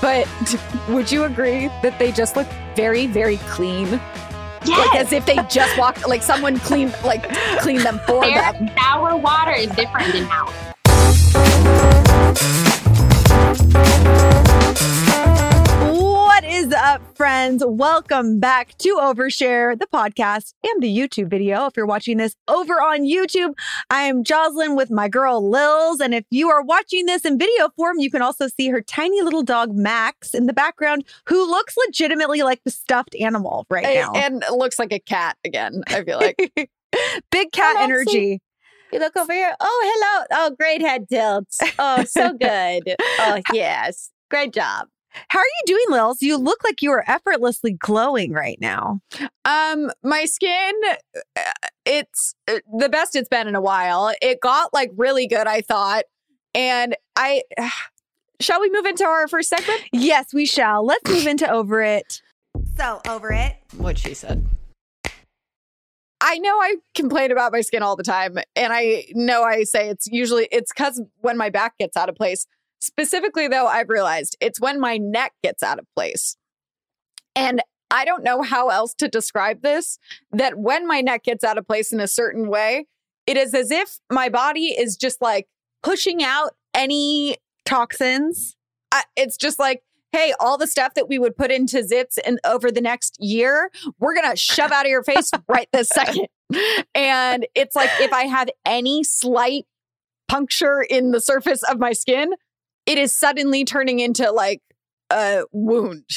But would you agree that they just look very, very clean? Yes. Like as if they just walked, like someone cleaned, like cleaned them for Their them. shower water is different than ours. What is up, friends? Welcome back to Overshare, the podcast and the YouTube video. If you're watching this over on YouTube, I am Jocelyn with my girl Lils. And if you are watching this in video form, you can also see her tiny little dog Max in the background, who looks legitimately like the stuffed animal right now. And, and looks like a cat again, I feel like. Big cat energy. You look over here. Oh, hello. Oh, great head tilts. Oh, so good. oh, yes. Great job. How are you doing, Lils? You look like you are effortlessly glowing right now. Um, my skin, uh, it's uh, the best it's been in a while. It got like really good, I thought. And I, shall we move into our first segment? Yes, we shall. Let's move into over it. So, over it. What she said. I know I complain about my skin all the time, and I know I say it's usually it's because when my back gets out of place. Specifically, though, I've realized it's when my neck gets out of place, and I don't know how else to describe this. That when my neck gets out of place in a certain way, it is as if my body is just like pushing out any Toxins. I, it's just like, hey, all the stuff that we would put into zits and over the next year, we're gonna shove out of your face right this second. And it's like if I have any slight puncture in the surface of my skin, it is suddenly turning into like a wound.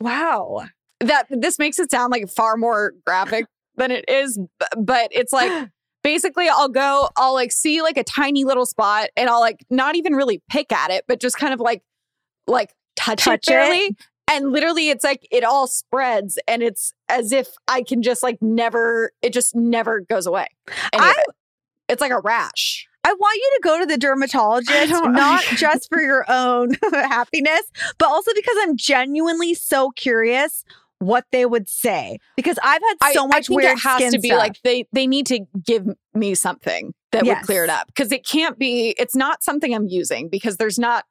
Wow. That this makes it sound like far more graphic than it is, but it's like basically I'll go, I'll like see like a tiny little spot and I'll like not even really pick at it, but just kind of like like touch, Touch it it? barely. And literally it's like it all spreads and it's as if I can just like never it just never goes away. Any of I- It's like a rash. I want you to go to the dermatologist, not just for your own happiness, but also because I'm genuinely so curious what they would say. Because I've had so I, much I think weird it has to be stuff. like they they need to give me something that would clear it up because it can't be it's not something I'm using because there's not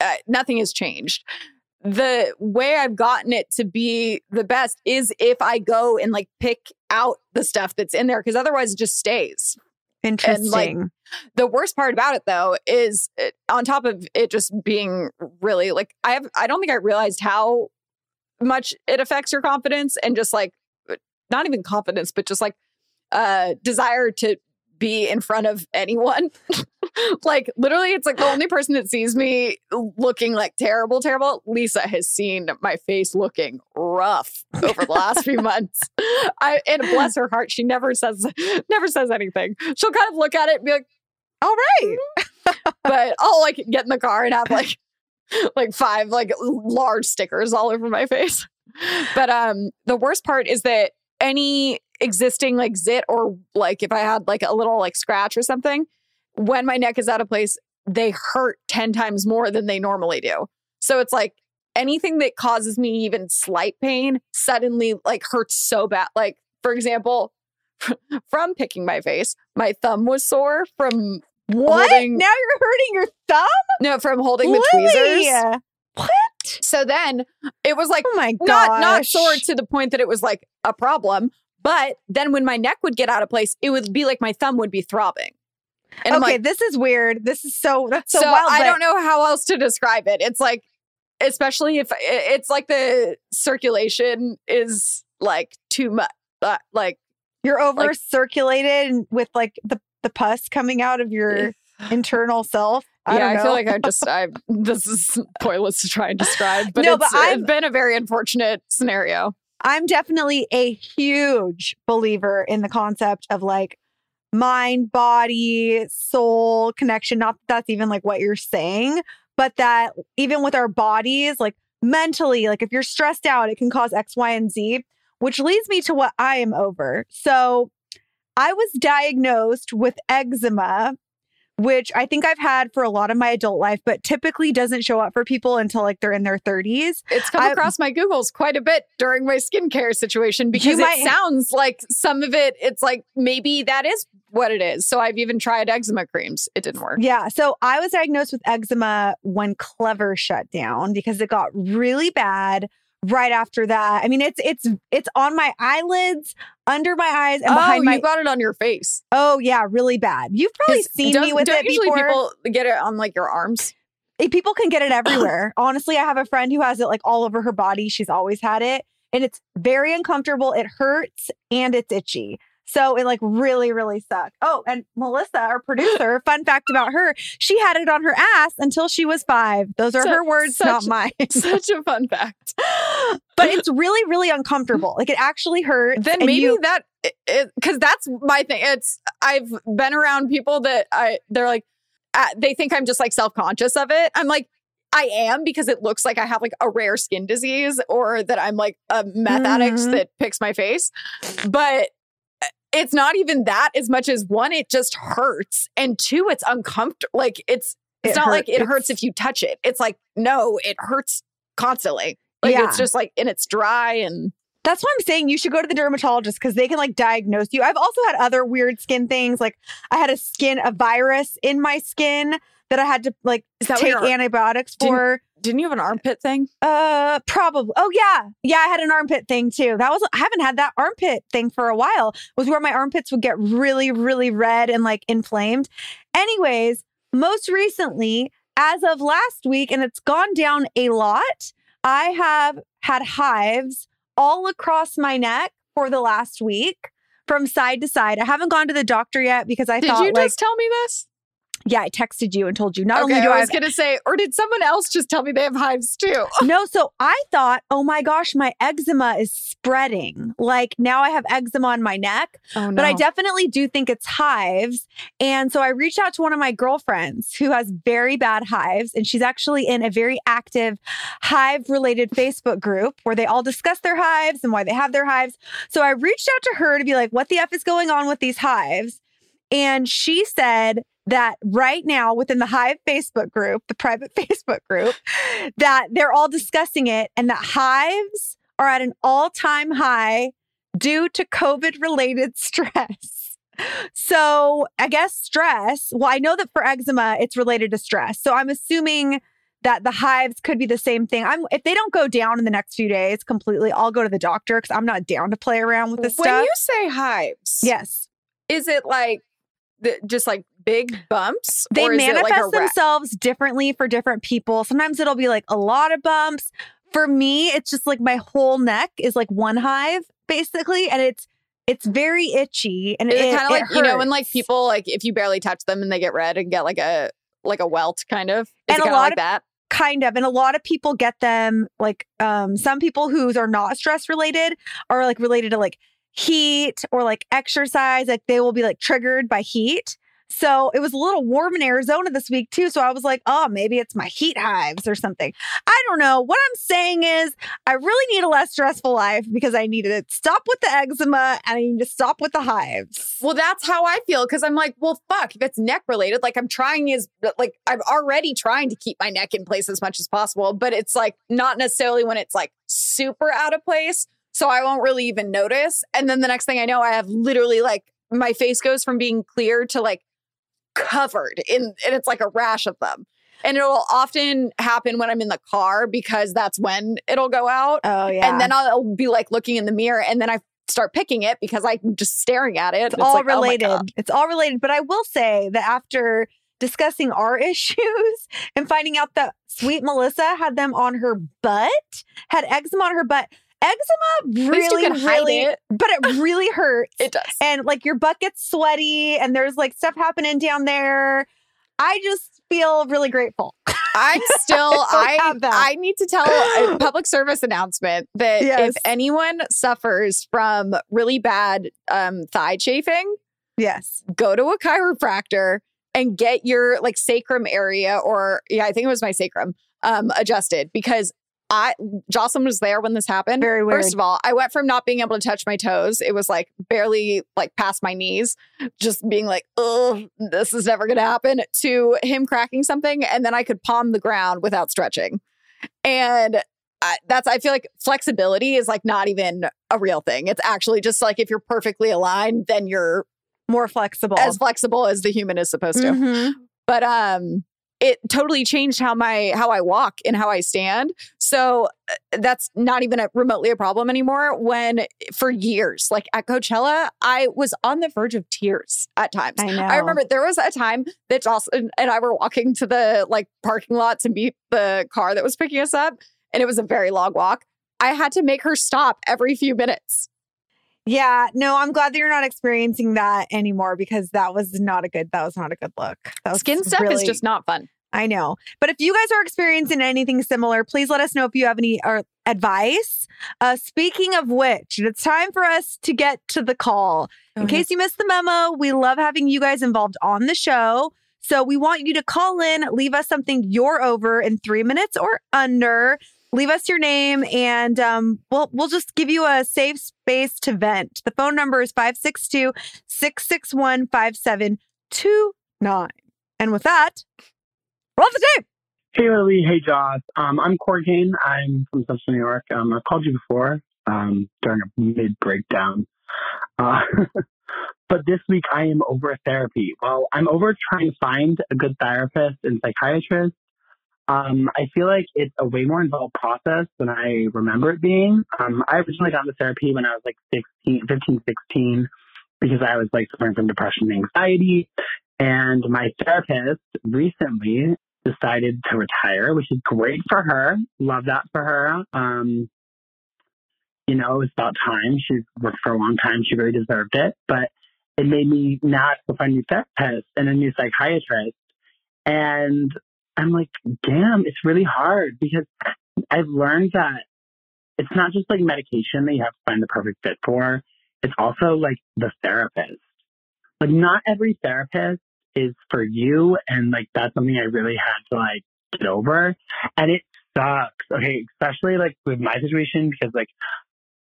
uh, nothing has changed. The way I've gotten it to be the best is if I go and like pick out the stuff that's in there because otherwise it just stays. interesting. The worst part about it though is uh, on top of it just being really like I have I don't think I realized how much it affects your confidence and just like uh, not even confidence but just like uh desire to be in front of anyone. like literally it's like the only person that sees me looking like terrible terrible Lisa has seen my face looking rough over the last few months. I and bless her heart she never says never says anything. She'll kind of look at it and be like All right. but I'll like get in the car and have like like five like large stickers all over my face. But um the worst part is that any existing like zit or like if I had like a little like scratch or something, when my neck is out of place, they hurt 10 times more than they normally do. So it's like anything that causes me even slight pain suddenly like hurts so bad. Like, for example, from picking my face, my thumb was sore from What? Holding- now you're hurting your thumb? no from holding the Lily! tweezers. What? So then it was like Oh my god. not not sore to the point that it was like a problem, but then when my neck would get out of place, it would be like my thumb would be throbbing. And okay, like, this is weird. This is so that's so, so, wild. I but- don't know how else to describe it. It's like, especially if it's like the circulation is like too much. Uh, like, You're over like- circulated with like the, the pus coming out of your internal self. I yeah, I feel like I just, I this is pointless to try and describe, but No, it's, but it's been a very unfortunate scenario. I'm definitely a huge believer in the concept of like mind, body, soul connection. Not that that's even like what you're saying, but that even with our bodies, like mentally, like if you're stressed out, it can cause X, Y, and Z, which leads me to what I am over. So I was diagnosed with eczema. Which I think I've had for a lot of my adult life, but typically doesn't show up for people until like they're in their 30s. It's come I- across my Googles quite a bit during my skincare situation because might- it sounds like some of it, it's like maybe that is what it is. So I've even tried eczema creams. It didn't work. Yeah. So I was diagnosed with eczema when Clevver shut down because it got really bad right after that. I mean, it's it's it's on my eyelids, under my eyes, and oh, behind my you got it on your face. Oh yeah, really bad. You've probably seen does- me with it usually before. people get it on like your arms. Eh, people can get it everywhere. Honestly, I have a friend who has it like all over her body. She's always had it. And it's very uncomfortable. It hurts and it's itchy. So it like really, really sucked. Oh, and Melissa, our producer, fun fact about her, she had it on her ass until she was five. Those are her words, not mine. Such a fun fact. but it's really, really uncomfortable. Like it actually hurts. then maybe you- that because that's my thing. It's I've been around people that I they're like uh, they think I'm just like self conscious of it. I'm like I am because it looks like I have like a rare skin disease or that I'm like a meth addict Mhm. that picks my face, but. uh, It's not even that as much as one, it just hurts, and two, it's uncomfortable. Like it's it's It not hurt- like it it's- hurts if you touch it. It's like no, it hurts constantly. Like Yeah. it's just like and it's dry and That's why I'm saying you should go to the dermatologist because they can like diagnose you. I've also had other weird skin things. Like I had a skin, a virus in my skin that I had to like what take antibiotics Didn't- for. didn't you have an armpit thing? Uh, probably. Oh yeah, yeah. I had an armpit thing too. That was I haven't had that armpit thing for a while. It was where my armpits would get really, really red and like inflamed. Anyways, most recently, as of last week, and it's gone down a lot. I have had hives all across my neck for the last week. From side to side. I haven't gone to the doctor yet because I Did thought Did you like just tell me this? Yeah, I texted you and told you. Not okay, only do I I was gonna say, or did someone else just tell me they have hives too? no, so I thought, oh my gosh, my eczema is spreading. Like now I have eczema on my neck, Oh no! but I definitely do think it's hives. And so I reached out to one of my girlfriends who has very bad hives, and she's actually in a very active hive related Facebook group where they all discuss their hives and why they have their hives. So I reached out to her to be like, what the F is going on with these hives? And she said that right now within the Hive Facebook group, the private Facebook group, that they're all discussing it and that hives are at an all time high due to COVID related stress. So I guess stress, well, I know that for eczema, it's related to stress. So I'm assuming that the hives could be the same thing. I'm if they don't go down in the next few days completely, I'll go to the doctor because I'm not down to play around with this when stuff. When you say hives, yes. is it like the, just like big bumps? they or is it manifest like themselves differently for different people. Sometimes it'll be like a lot of bumps. For me, it's just like my whole neck is like one hive basically, and it's it's very itchy and it's it, kind of like you know when like people like if you barely touch them and they get red and get like a like a welt kind of. Is And it a lot like of- that. kind of and a lot of people get them like um some people whose are not stress related are like related to like heat or like exercise like they will be like triggered by heat So it was a little warm in Arizona this week too. So I was like, oh, maybe it's my heat hives or something. I don't know. What I'm saying is, I really need a less stressful life because I need to stop with the eczema and I need to stop with the hives. Well, that's how I feel because I'm like, well, fuck, if it's neck related, like I'm trying is like I'm already trying to keep my neck in place as much as possible, but it's like not necessarily when it's like super out of place. So I won't really even notice. And then the next thing I know, I have literally like my face goes from being clear to like covered in, and it's like a rash of them. And it'll often happen when I'm in the car because that's when it'll go out. Oh, yeah. And then I'll be like looking in the mirror and then I start picking it because I'm just staring at it. it's, all like, oh related. God. it's all related. But I will say that after discussing our issues and finding out that sweet Melissa had them on her butt, had eczema on her butt. Eczema really, really, it. but it really hurts. It does. and like your butt gets sweaty and there's like stuff happening down there. I just feel really grateful. I'm still I have that. I need to tell a public service announcement that Yes. if anyone suffers from really bad um, thigh chafing, Yes. go to a chiropractor and get your like sacrum area or yeah, I think it was my sacrum um, adjusted because I Jocelyn was there when this happened. Very weird. First of all, I went from not being able to touch my toes. It was like barely like past my knees, just being like, oh, this is never going to happen, to him cracking something. And then I could palm the ground without stretching. And I, that's, I feel like flexibility is like not even a real thing. It's actually just like if you're perfectly aligned, then you're More flexible. as flexible as the human is supposed to Mhm. but um it totally changed how my how I walk and how I stand. So uh, that's not even a, remotely a problem anymore. When for years, like at Coachella, I was on the verge of tears at times. I know. I remember there was a time that Jocelyn and I were walking to the like parking lot to meet the car that was picking us up, and it was a very long walk. I had to make her stop every few minutes. Yeah, no, I'm glad that you're not experiencing that anymore because that was not a good that was not a good look. That Skin stuff is just not fun. I know. But if you guys are experiencing anything similar, please let us know if you have any uh, advice. Uh, speaking of which, it's time for us to get to the call. In case you missed the memo, we love having you guys involved on the show. So we want you to call in, leave us something you're over in three minutes or under. Leave us your name, and um, we'll we'll just give you a safe space to vent. The phone number is 562 661 5729. And with that, roll the tape. Hey Lily, hey Joss. Um, I'm Corey Kane. I'm from Central New York. Um, I've called you before um, during a mid breakdown. Uh, but this week I am over therapy. Well, I'm over trying to find a good therapist and psychiatrist. Um, I feel like it's a way more involved process than I remember it being. Um, I originally got into therapy when I was like 16, 15, 16, because I was like suffering from depression and anxiety. And my therapist recently decided to retire, which is great for her. Love that for her. Um, you know, it's about time. She's worked for a long time. She really deserved it. But it made me now have find a new therapist and a new psychiatrist. And I'm like, damn, it's really hard because I've learned that it's not just like medication that you have to find the perfect fit for. It's also like the therapist. Like not every therapist is for you. And like, that's something I really had to like get over. And it sucks. Okay. Especially like with my situation, because like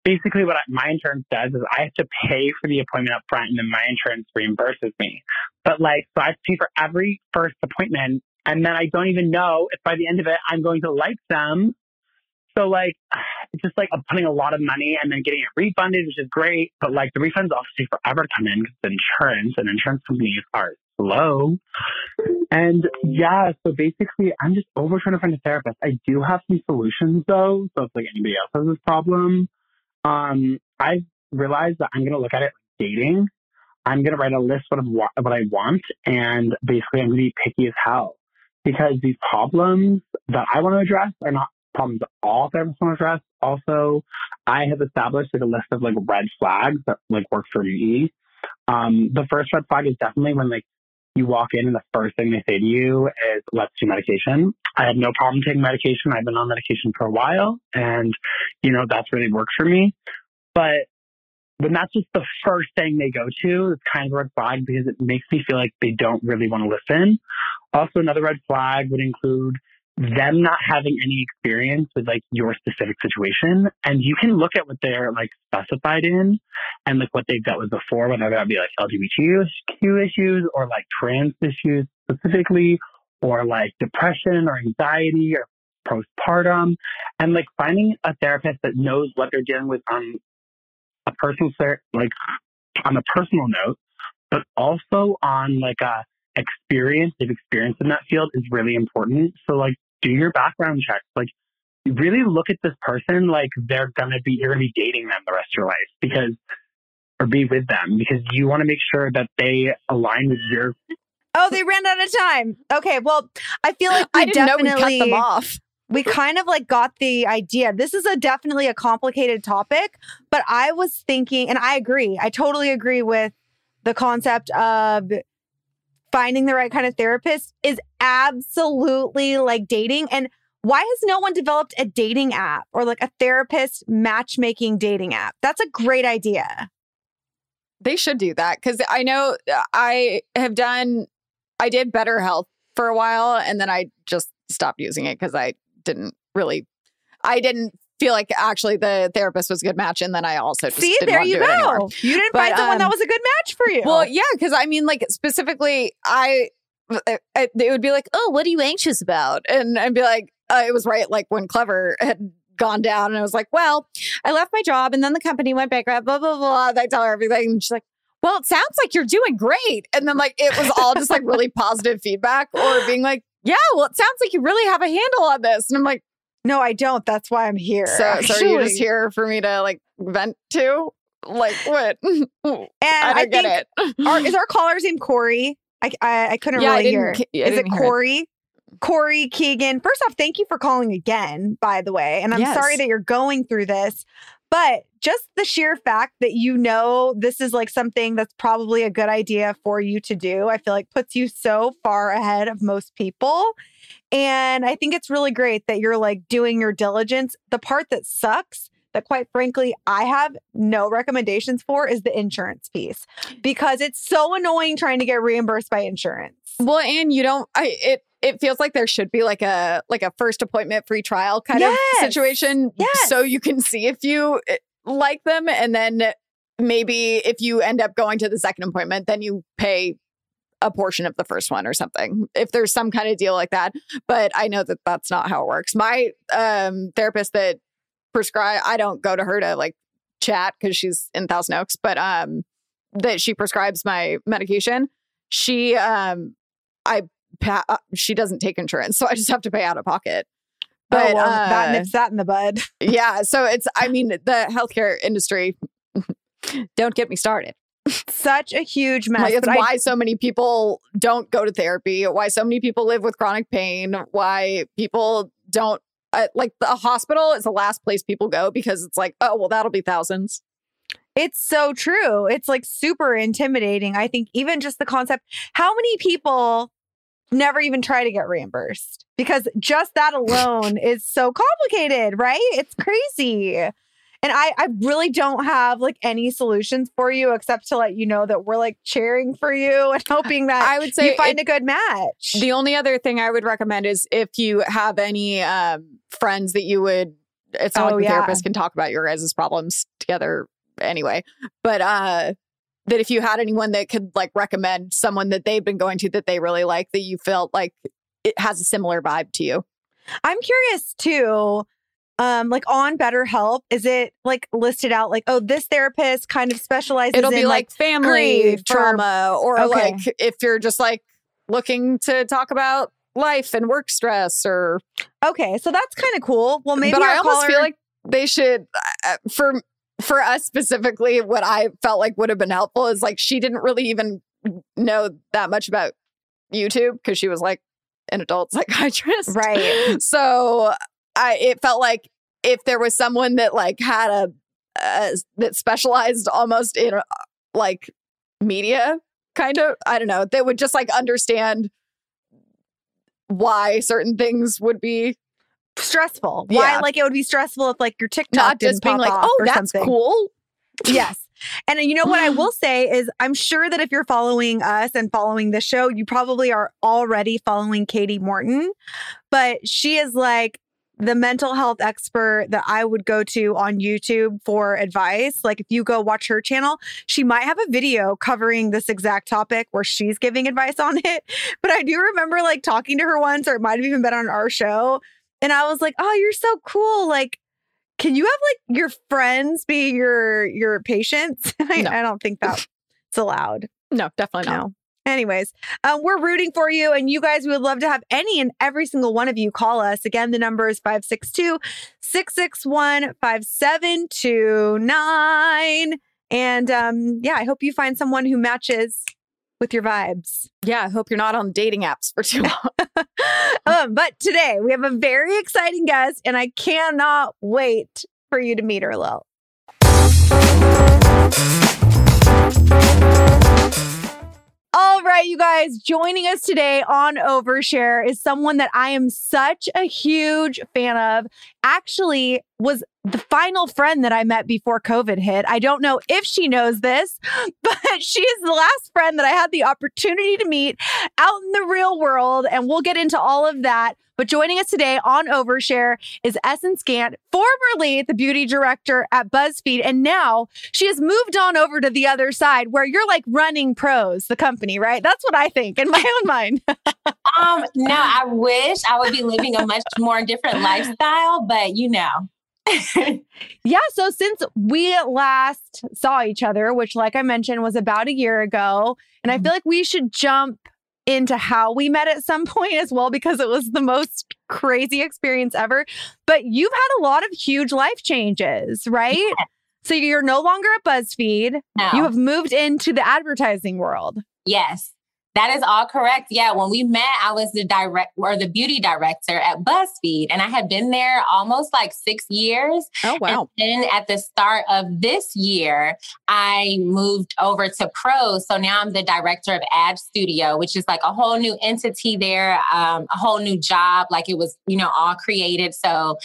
basically what I, my insurance does is I have to pay for the appointment up front and then my insurance reimburses me. But like, so I have to pay for every first appointment. And then I don't even know if by the end of it, I'm going to like them. So like, it's just like I'm putting a lot of money and then getting it refunded, which is great. But like the refunds also take forever to come in because insurance and insurance companies are slow. And yeah, so basically I'm just over trying to find a therapist. I do have some solutions though. So if like anybody else has this problem, um, I've realized that I'm going to look at it like dating. I'm going to write a list of what, what I want. And basically I'm going to be picky as hell because these problems that I want to address are not problems all therapists want to address. Also, I have established like a list of like red flags that like work for me. Um, the first red flag is definitely when like you walk in and the first thing they say to you is, let's do medication. I have no problem taking medication. I've been on medication for a while and, you know, that's really worked for me. But when that's just the first thing they go to, it's kind of a red flag because it makes me feel like they don't really want to listen. Also, another red flag would include them not having any experience with like your specific situation. And you can look at what they're like specified in and like what they've dealt with before, whether that be like LGBTQ issues or like trans issues specifically, or like depression or anxiety or postpartum. And like finding a therapist that knows what they're dealing with on a personal, like on a personal note, but also on like a experience they've experienced in that field is really important. So like do your background checks. Like really look at this person like they're gonna be you're gonna be dating them the rest of your life because or be with them because you want to make sure that they align with your Oh, they ran out of time. Okay, well, I feel like we I didn't know definitely we cut them off. we kind of like got the idea. This is a definitely a complicated topic, but I was thinking, and I agree. I totally agree with the concept of finding the right kind of therapist is absolutely like dating. And why has no one developed a dating app or like a therapist matchmaking dating app? That's a great idea. They should do that because I know uh, I have done, I did BetterHelp for a while and then I just stopped using it because I didn't really, I didn't feel like actually the therapist was a good match. And then I also just See, didn't there you do it anymore. go. You didn't But, find someone that um, was a good match for you. Well, yeah, because I mean, like specifically, I, I I- they would be like, "Oh, what are you anxious about?" And I'd be like, uh, "It was right." Like when Clevver had gone down, and I was like, "Well, I left my job, and then the company went bankrupt." Blah blah blah. And I tell her everything, and she's like. Well, it sounds like you're doing great. And then, like, it was all just like really positive feedback or being like, yeah, well, it sounds like you really have a handle on this. And I'm like, no, I don't. That's why I'm here. so, so are you just here for me to like vent to? Like, what? And I I, don't think get it. our, is our caller's name Corey? I, I, I couldn't Yeah, really didn't hear. I Is it didn't it. Corey? Corey Keegan. First off, thank you for calling again, by the way. And I'm Yes. sorry that you're going through this, but just the sheer fact that you know this is like something that's probably a good idea for you to do, I feel like puts you so far ahead of most people. And I think it's really great that you're like doing your diligence. The part that sucks, that quite frankly, I have no recommendations for is the insurance piece because it's so annoying trying to get reimbursed by insurance. Well, and you don't. I it it feels like there should be like a like a first appointment free trial kind Yes. of situation, Yes. so you can see if you eh, like them, and then maybe if you end up going to the second appointment, then you pay a portion of the first one or something. If there's some kind of deal like that, but I know that that's not how it works. My um therapist that prescribe, I don't go to her to like chat because she's in Thousand Oaks, but um that she prescribes my medication. She um I pa- uh, she doesn't take insurance, so I just have to pay out of pocket. But oh, well, that uh, nips that in the bud. yeah, so it's I mean the healthcare industry. don't get me started. Such a huge mess. Like it's but I- why so many people don't go to therapy. Why so many people live with chronic pain. Why people don't uh, like the hospital is the last place people go because it's like oh well that'll be thousands. It's so true. It's like super intimidating. I think even just the concept, how many people never even try to get reimbursed? Because just that alone is so complicated, right? It's crazy. And I, I really don't have like any solutions for you except to let you know that we're like cheering for you and hoping that I would say you find it- a good match. The only other thing I would recommend is if you have any um, friends that you would, it's not Oh, like the yeah. therapist can talk about your guys' problems together anyway, but uh, that if you had anyone that could like recommend someone that they've been going to that they really like, that you felt like it has a similar vibe to you. I'm curious too. Um, like on BetterHelp, is it like listed out like, oh, this therapist kind of specializes It'll in be like family grief or- trauma or, Okay. like if you're just like looking to talk about life and work stress or Okay, so that's kind of cool. Well, maybe but our I almost feel like they should uh, for for us specifically. What I felt like would have been helpful is like she didn't really even know that much about YouTube because she was like an adult psychiatrist, right. So I it felt like if there was someone that like had a uh, that specialized almost in uh, like media kind of I don't know that would just like understand why certain things would be Stressful. Why? Yeah. Like it would be stressful if like your TikTok not didn't just being like oh that's something. cool Yes. And uh, you know what I will say is I'm sure that if you're following us and following the show, you probably are already following Kati Morton, but she is like the mental health expert that I would go to on YouTube for advice. Like if you go watch her channel, she might have a video covering this exact topic where she's giving advice on it. But I do remember like talking to her once, or it might have even been on our show. And I was like, oh, you're so cool. Like, can you have like your friends be your your patients? I, No. I don't think that's allowed. No, definitely not. No. Anyways, um, we're rooting for you, and you guys we would love to have any and every single one of you call us. Again, the number is 562 661 5729. And um, yeah, I hope you find someone who matches with your vibes. Yeah, I hope you're not on dating apps for too long. um, but today we have a very exciting guest, and I cannot wait for you to meet her, Lil. All right, you guys, joining us today on Overshare is someone that I am such a huge fan of. Actually, was the final friend that I met before COVID hit. I don't know if she knows this, but she is the last friend that I had the opportunity to meet out in the real world. And we'll get into all of that. But joining us today on Overshare is Essence Gant, formerly the beauty director at BuzzFeed. And now she has moved on over to the other side where you're like running Prose, the company, right? That's what I think in my own mind. Um, no, I wish I would be living a much more different lifestyle, but you know. Yeah. So since we last saw each other, which, like I mentioned, was about a year ago, and I mm-hmm. feel like we should jump into how we met at some point as well, because it was the most crazy experience ever. But you've had a lot of huge life changes, right? So you're no longer at BuzzFeed. No. You have moved into the advertising world. yes. That is all correct. Yeah, when we met, I was the direct or the beauty director at BuzzFeed, and I had been there almost like six years. Oh, wow. And then at the start of this year, I moved over to Pro. So now I'm the director of Ad Studio, which is like a whole new entity there, um, a whole new job. Like it was, you know, all created. So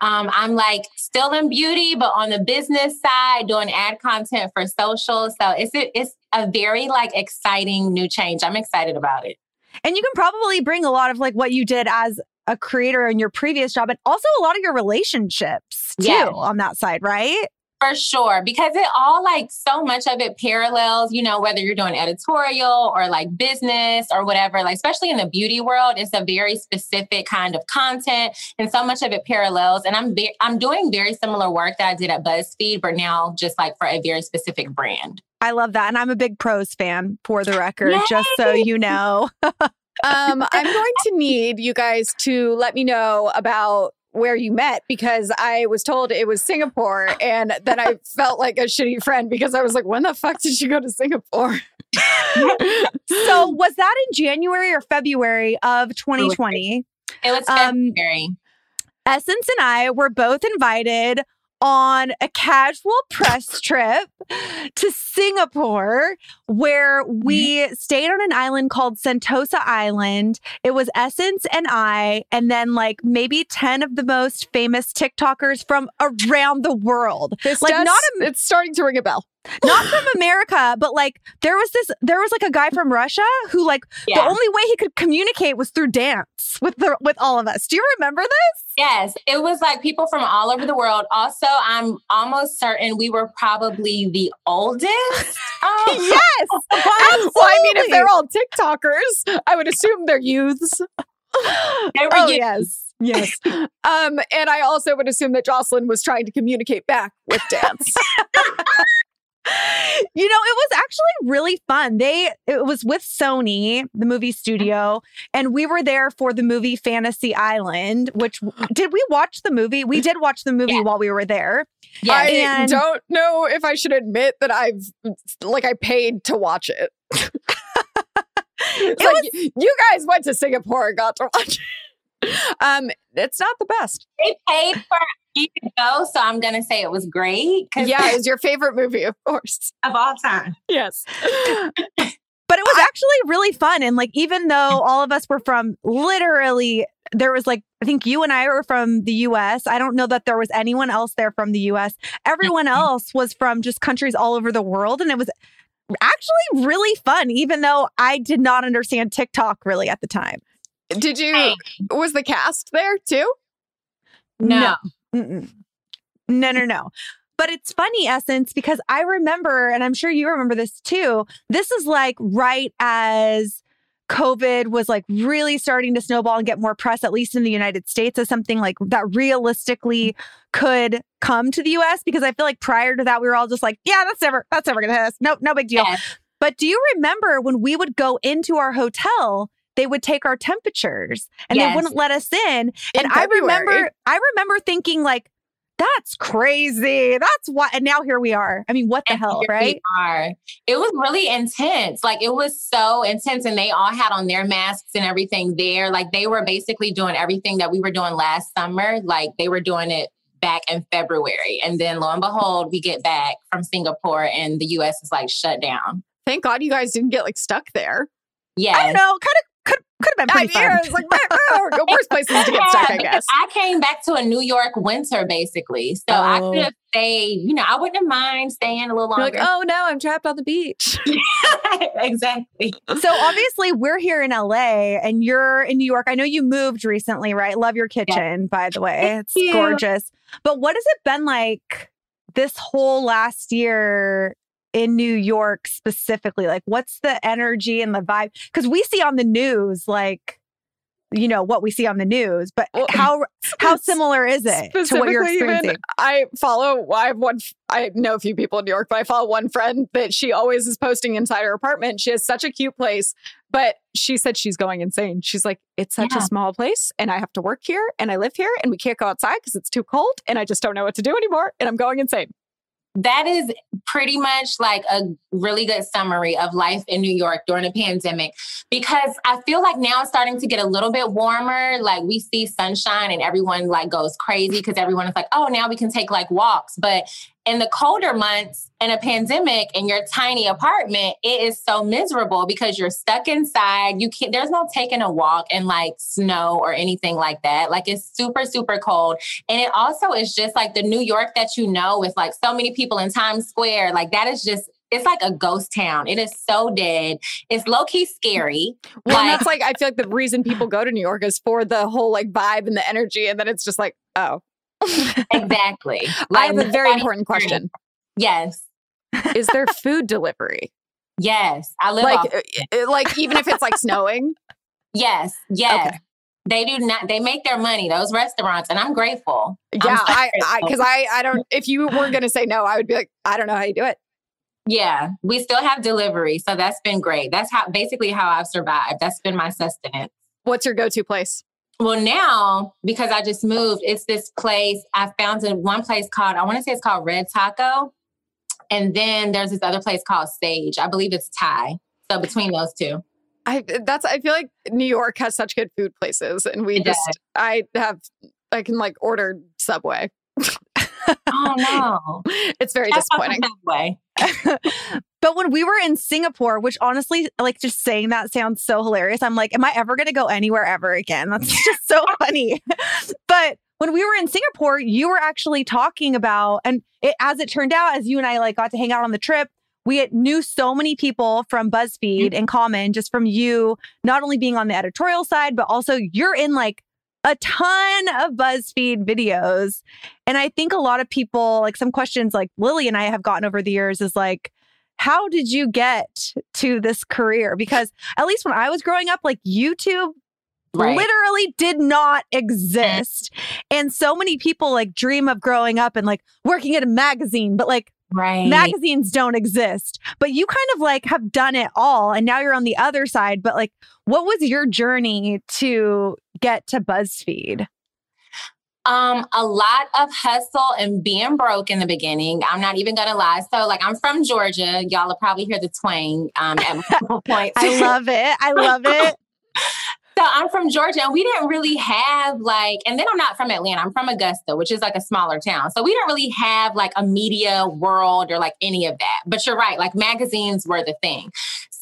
um, I'm like still in beauty, but on the business side, doing ad content for social. So it's it's a very like exciting new change. I'm excited about it. And you can probably bring a lot of like what you did as a creator in your previous job and also a lot of your relationships too Yes. on that side, right? For sure, because it all like so much of it parallels, you know, whether you're doing editorial or like business or whatever, like especially in the beauty world, it's a very specific kind of content and so much of it parallels. And I'm ve- I'm doing very similar work that I did at BuzzFeed, but now just like for a very specific brand. I love that. And I'm a big Prose fan for the record, just so you know. Um, I'm going to need you guys to let me know about where you met because I was told it was Singapore, and then I felt like a shitty friend because I was like, "When the fuck did you go to Singapore?" so was that in January or February of 2020? It was Um, February. Essence and I were both invited on a casual press trip to Singapore where we mm-hmm. stayed on an island called Sentosa Island. It was Essence and I, and then like maybe 10 of the most famous TikTokers from around the world. This Like, does- not it's starting to ring a bell. Not from America, but like there was this, there was like a guy from Russia who like the only way he could communicate was through dance with the with all of us. Do you remember this? Yes, it was like people from all over the world. Also, I'm almost certain we were probably the oldest. Um, yes. Well, I mean, if they're all TikTokers, I would assume they're youths. They were Oh, youth. yes, yes. Um, and I also would assume that Jocelyn was trying to communicate back with dance. You know, it was actually really fun. They it was with Sony, the movie studio, and we were there for the movie Fantasy Island, which did we watch the movie? We did watch the movie Yeah. while we were there. Yeah, I and- don't know if I should admit that I've like I paid to watch it. it's like you guys went to Singapore and got to watch it. Um, it's not the best. they paid for you to go, so I'm gonna say it was great. Yeah, it's your favorite movie, of course. of all time. Yes. But it was actually really fun. And like, even though all of us were from literally, there was like I think you and I were from the US. I don't know that there was anyone else there from the US. Everyone else was from just countries all over the world. And it was actually really fun, even though I did not understand TikTok really at the time. Did you, was the cast there too? No. No, no, no. no. But it's funny, Essence, because I remember, and I'm sure you remember this too. This is like right as COVID was like really starting to snowball and get more press, at least in the United States, as something like that realistically could come to the US. Because I feel like prior to that, we were all just like, yeah, that's never, that's never gonna hit us. No, no big deal. Yes. But do you remember when we would go into our hotel? They would take our temperatures and Yes. they wouldn't let us in. In and I remember, I remember thinking like, that's crazy. That's why. And now here we are. I mean, what the And hell, here we right? are. It was really intense. Like it was so intense, and they all had on their masks and everything there. Like they were basically doing everything that we were doing last summer. Like they were doing it back in February, and then lo and behold, we get back from Singapore, and the U.S. is like shut down. Thank God you guys didn't get like stuck there. Yeah. I don't know. Kind of could could have been I pretty mean, fun. it's like the worst places to get stuck, I guess. I came back to a New York winter basically. So I Oh. could have stayed, you know, I wouldn't have mind staying a little You're like, longer. oh no, I'm trapped on the beach. exactly. so obviously we're here in LA and you're in New York. I know you moved recently, right? Love your kitchen, by the way. It's you. gorgeous. But what has it been like this whole last year in New York specifically? Like what's the energy and the vibe? Because we see on the news like you know what we see on the news, but Well, how how similar is it to what you're Specifically, even, experiencing? I follow. I have one. I know a few people in New York, but I follow one friend that she always is posting inside her apartment. She has such a cute place, but she said she's going insane. She's like, it's such Yeah. a small place, and I have to work here, and I live here, and we can't go outside because it's too cold, and I just don't know what to do anymore, and I'm going insane. That is pretty much like a really good summary of life in New York during the pandemic because I feel like now it's starting to get a little bit warmer. Like we see sunshine and everyone like goes crazy because everyone is like, oh, now we can take like walks. But in the colder months in a pandemic in your tiny apartment, it is so miserable because you're stuck inside. You can't, there's no taking a walk in like snow or anything like that. Like it's super, super cold. And it also is just like the New York that you know with like so many people in Times Square. Like that is just, it's like a ghost town. It is so dead. It's low key scary. Well, Like- that's like I feel like the reason people go to New York is for the whole like vibe and the energy, and then it's just like, oh, Exactly. I have a very nobody- important question: Yes. Is there food delivery? Yes. I live Like, off. uh, uh, like even if it's like snowing? Yes. Yes. Okay. They do not, they make their money, those restaurants, and I'm grateful. I'm Yeah, so I because I, I don't. If you were gonna say no, I would be like, I don't know how you do it. Yeah, we still have delivery. So that's been great. That's how basically how I've survived. That's been my sustenance. What's your go-to place? Well, now because I just moved, it's this place I found in one place called, I want to say it's called Red Taco. And then there's this other place called Sage. I believe it's Thai. So between those two. I that's I feel like New York has such good food places, and we It does. just I have I can like order Subway. Oh no. It's very That's disappointing. Subway. But when we were in Singapore, which honestly, like just saying that sounds so hilarious. I'm like, am I ever going to go anywhere ever again? That's just so funny. but when we were in Singapore, you were actually talking about, and it, as it turned out, as you and I like got to hang out on the trip, we knew so many people from BuzzFeed mm-hmm. in common, just from you not only being on the editorial side, but also you're in like a ton of BuzzFeed videos. And I think a lot of people, like some questions like Lily and I have gotten over the years is like, how did you get to this career? Because at least when I was growing up, like YouTube Right. literally did not mm-hmm. exist. And so many people like dream of growing up and like working at a magazine, but like Right. magazines don't exist. But you kind of like have done it all and now you're on the other side. But like, what was your journey to get to BuzzFeed? Um, a lot of hustle and being broke in the beginning. I'm not even gonna lie. So, like, I'm from Georgia. Y'all will probably hear the twang um, at multiple points. I love it. I love it. So I'm from Georgia, and we didn't really have like, and then I'm not from Atlanta. I'm from Augusta, which is like a smaller town. So we didn't really have like a media world or like any of that. But you're right, like magazines were the thing.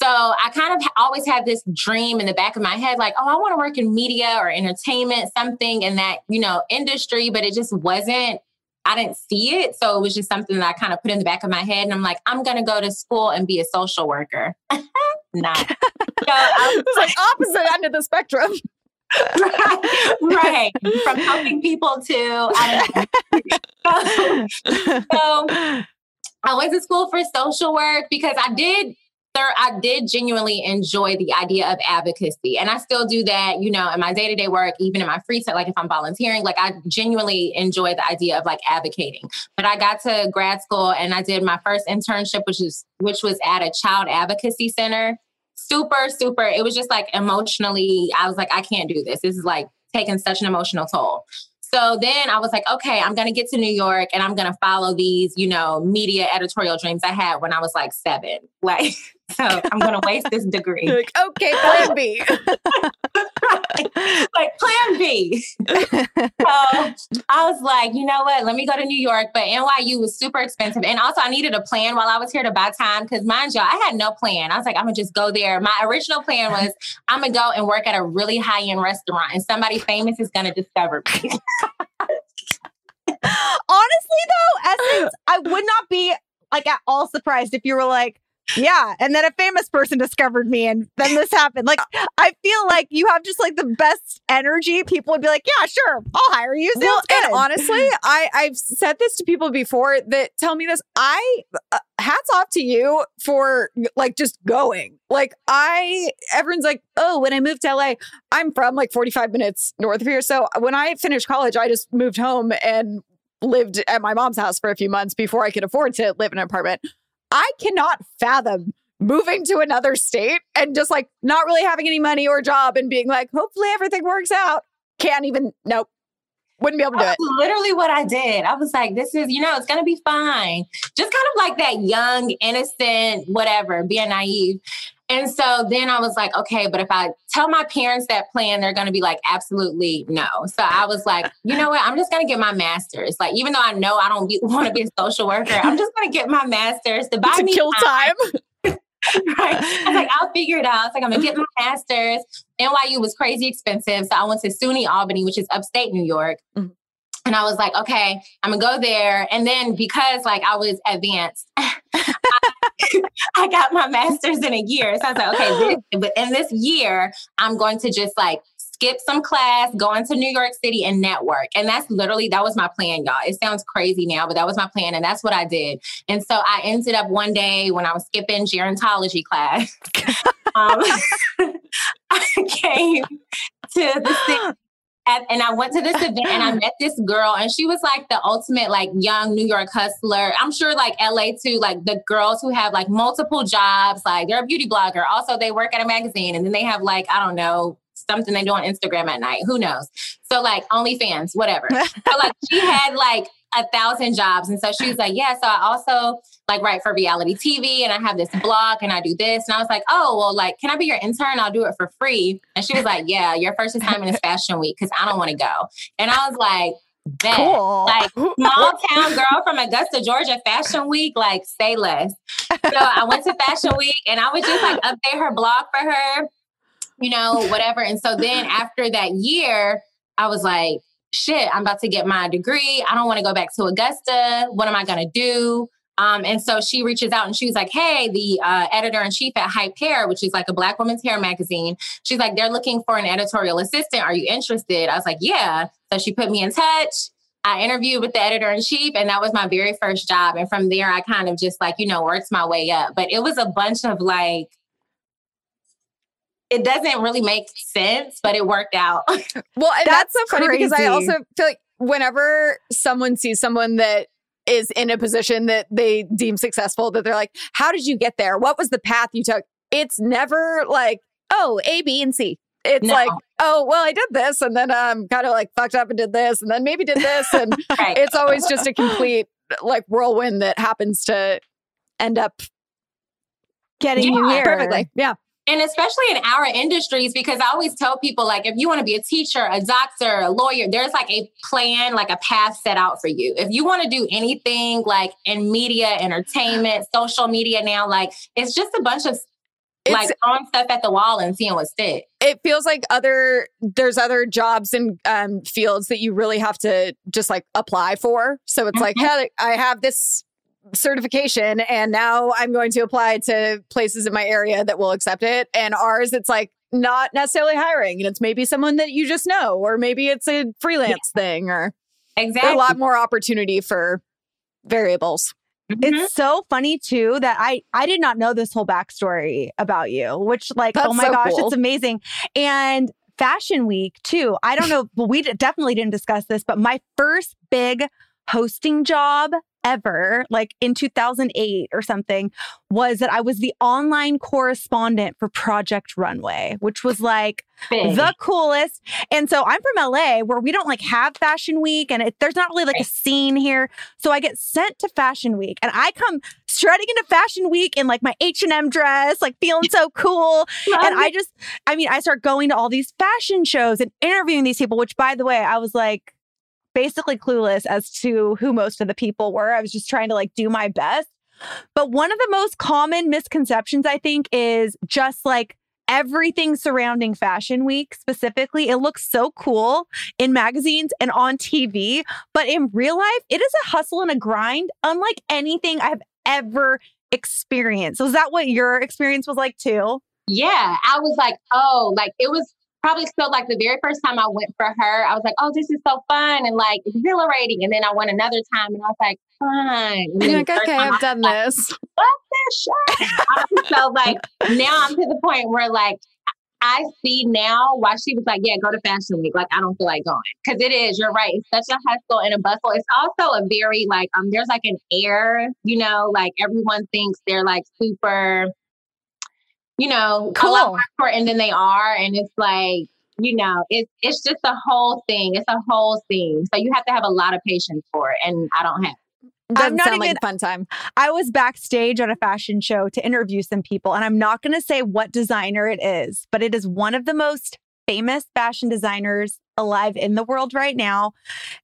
So I kind of always had this dream in the back of my head, like, oh, I want to work in media or entertainment, something in that, you know, industry, but it just wasn't, I didn't see it. So it was just something that I kind of put in the back of my head. And I'm like, I'm going to go to school and be a social worker. Not. So I was like opposite end of the spectrum. right, right. From helping people to, I so, so I went to school for social work because I did I did genuinely enjoy the idea of advocacy. And I still do that, you know, in my day to day work, even in my free time, like if I'm volunteering, like I genuinely enjoy the idea of like advocating. But I got to grad school and I did my first internship, which is which was at a child advocacy center. Super, super. It was just like emotionally, I was like, I can't do this. This is like taking such an emotional toll. So then I was like, okay, I'm going to get to New York and I'm going to follow these, you know, media editorial dreams I had when I was like seven. Like, so I'm going to waste this degree. like, okay, plan B. like, plan B. so I was like, you know what? Let me go to New York. But NYU was super expensive. And also, I needed a plan while I was here to buy time because, mind you, I had no plan. I was like, I'm going to just go there. My original plan was I'm going to go and work at a really high end restaurant and somebody famous is going to discover me. Honestly, though, Essence, I would not be like at all surprised if you were like, yeah. And then a famous person discovered me and then this happened. Like, I feel like you have just like the best energy. People would be like, yeah, sure, I'll hire you. Sounds well, good. and honestly, I, I've said this to people before that tell me this. I, uh, hats off to you for like just going. Like, I, everyone's like, oh, when I moved to LA, I'm from like 45 minutes north of here. So when I finished college, I just moved home and lived at my mom's house for a few months before I could afford to live in an apartment. I cannot fathom moving to another state and just like not really having any money or job and being like, hopefully everything works out. Can't even, nope. Wouldn't be able to do it. Literally what I did. I was like, this is, you know, it's going to be fine. Just kind of like that young, innocent, whatever, being naive. And so then I was like, okay, but if I tell my parents that plan, they're going to be like, absolutely no. So I was like, you know what? I'm just going to get my master's. Like, even though I know I don't want to be a social worker, I'm just going to get my master's to buy to me kill time. right. I was like, I'll figure it out. It's like, I'm going to get my master's. NYU was crazy expensive. So I went to SUNY Albany, which is upstate New York. Mm-hmm. And I was like, okay, I'm gonna go there. And then because like I was advanced, I, got my master's in a year. So I was like, okay, this, in this year, I'm going to just like skip some class, go into New York City and network. And that's literally, that was my plan, y'all. It sounds crazy now, but that was my plan. And that's what I did. And so I ended up one day when I was skipping gerontology class, um, I came to the city at, and I went to this event and I met this girl and she was like the ultimate like young New York hustler. I'm sure like LA too, like the girls who have like multiple jobs, like they're a beauty blogger. Also, they work at a magazine and then they have like, I don't know, something they do on Instagram at night. Who knows? So like OnlyFans, whatever. so like she had like a thousand jobs. And so she was like, Yeah, so I also like write for reality TV and I have this blog and I do this. And I was like, Oh, well, like, can I be your intern? I'll do it for free. And she was like, Yeah, your first assignment is fashion week because I don't want to go. And I was like, Bet. Cool. Like small town girl from Augusta, Georgia, Fashion Week, like say less. So I went to Fashion Week and I would just like update her blog for her, you know, whatever. And so then after that year, I was like, shit, I'm about to get my degree. I don't want to go back to Augusta. What am I going to do? Um, and so she reaches out and she's like, Hey, the uh, editor in chief at Hype Hair, which is like a Black woman's hair magazine, she's like, They're looking for an editorial assistant. Are you interested? I was like, Yeah. So she put me in touch. I interviewed with the editor in chief, and that was my very first job. And from there, I kind of just like, you know, worked my way up. But it was a bunch of like, it doesn't really make sense, but it worked out. well, and that's, that's so funny crazy. because I also feel like whenever someone sees someone that is in a position that they deem successful, that they're like, How did you get there? What was the path you took? It's never like, Oh, A, B, and C. It's no. like, oh, well, I did this and then I'm um, kind of like fucked up and did this and then maybe did this. And right. it's always just a complete like whirlwind that happens to end up getting yeah, you here. Perfectly. Yeah and especially in our industries because i always tell people like if you want to be a teacher a doctor a lawyer there's like a plan like a path set out for you if you want to do anything like in media entertainment social media now like it's just a bunch of like throwing stuff at the wall and seeing what sticks. It feels like other there's other jobs and um, fields that you really have to just like apply for. So it's like, Mhm. hey, I have this certification and now I'm going to apply to places in my area that will accept it. And ours, it's like not necessarily hiring, and it's maybe someone that you just know, or maybe it's a freelance thing, or Exactly. a lot more opportunity for variables. Mhm. It's so funny too that I I did not know this whole backstory about you, which like oh my so gosh, cool. it's amazing. And Fashion Week too. I don't know, well, we definitely didn't discuss this, but my first big hosting job ever, like in 2008 or something, was that I was the online correspondent for Project Runway, which was like Big. the coolest. And so I'm from LA where we don't like have fashion week and it, there's not really like a scene here. So I get sent to fashion week and I come strutting into fashion week in like my H&M dress, like feeling so cool. and I just, I mean, I start going to all these fashion shows and interviewing these people, which by the way, I was like basically clueless as to who most of the people were. I was just trying to like do my best. But one of the most common misconceptions, I think, is just like everything surrounding Fashion Week specifically. It looks so cool in magazines and on TV, but in real life, it is a hustle and a grind unlike anything I've ever experienced. So, is that what your experience was like too? Yeah, I was like, oh, like it was probably still like the very first time I went for her. I was like, oh, this is so fun and like exhilarating. And then I went another time and I was like, fun. And You're like, okay, I've done this. I was so like now I'm to the point where like I see now why she was like, yeah, go to Fashion Week. Like I don't feel like going because it is. You're right. It's such a hustle and a bustle. It's also a very like um. There's like an air. You know, like everyone thinks they're like super. You know, a lot more important than they are, and it's like you know, it's it's just a whole thing. It's a whole thing. So you have to have a lot of patience for it, and I don't have. Doesn't not sound like even- a fun time. I was backstage at a fashion show to interview some people, and I'm not going to say what designer it is, but it is one of the most famous fashion designers alive in the world right now.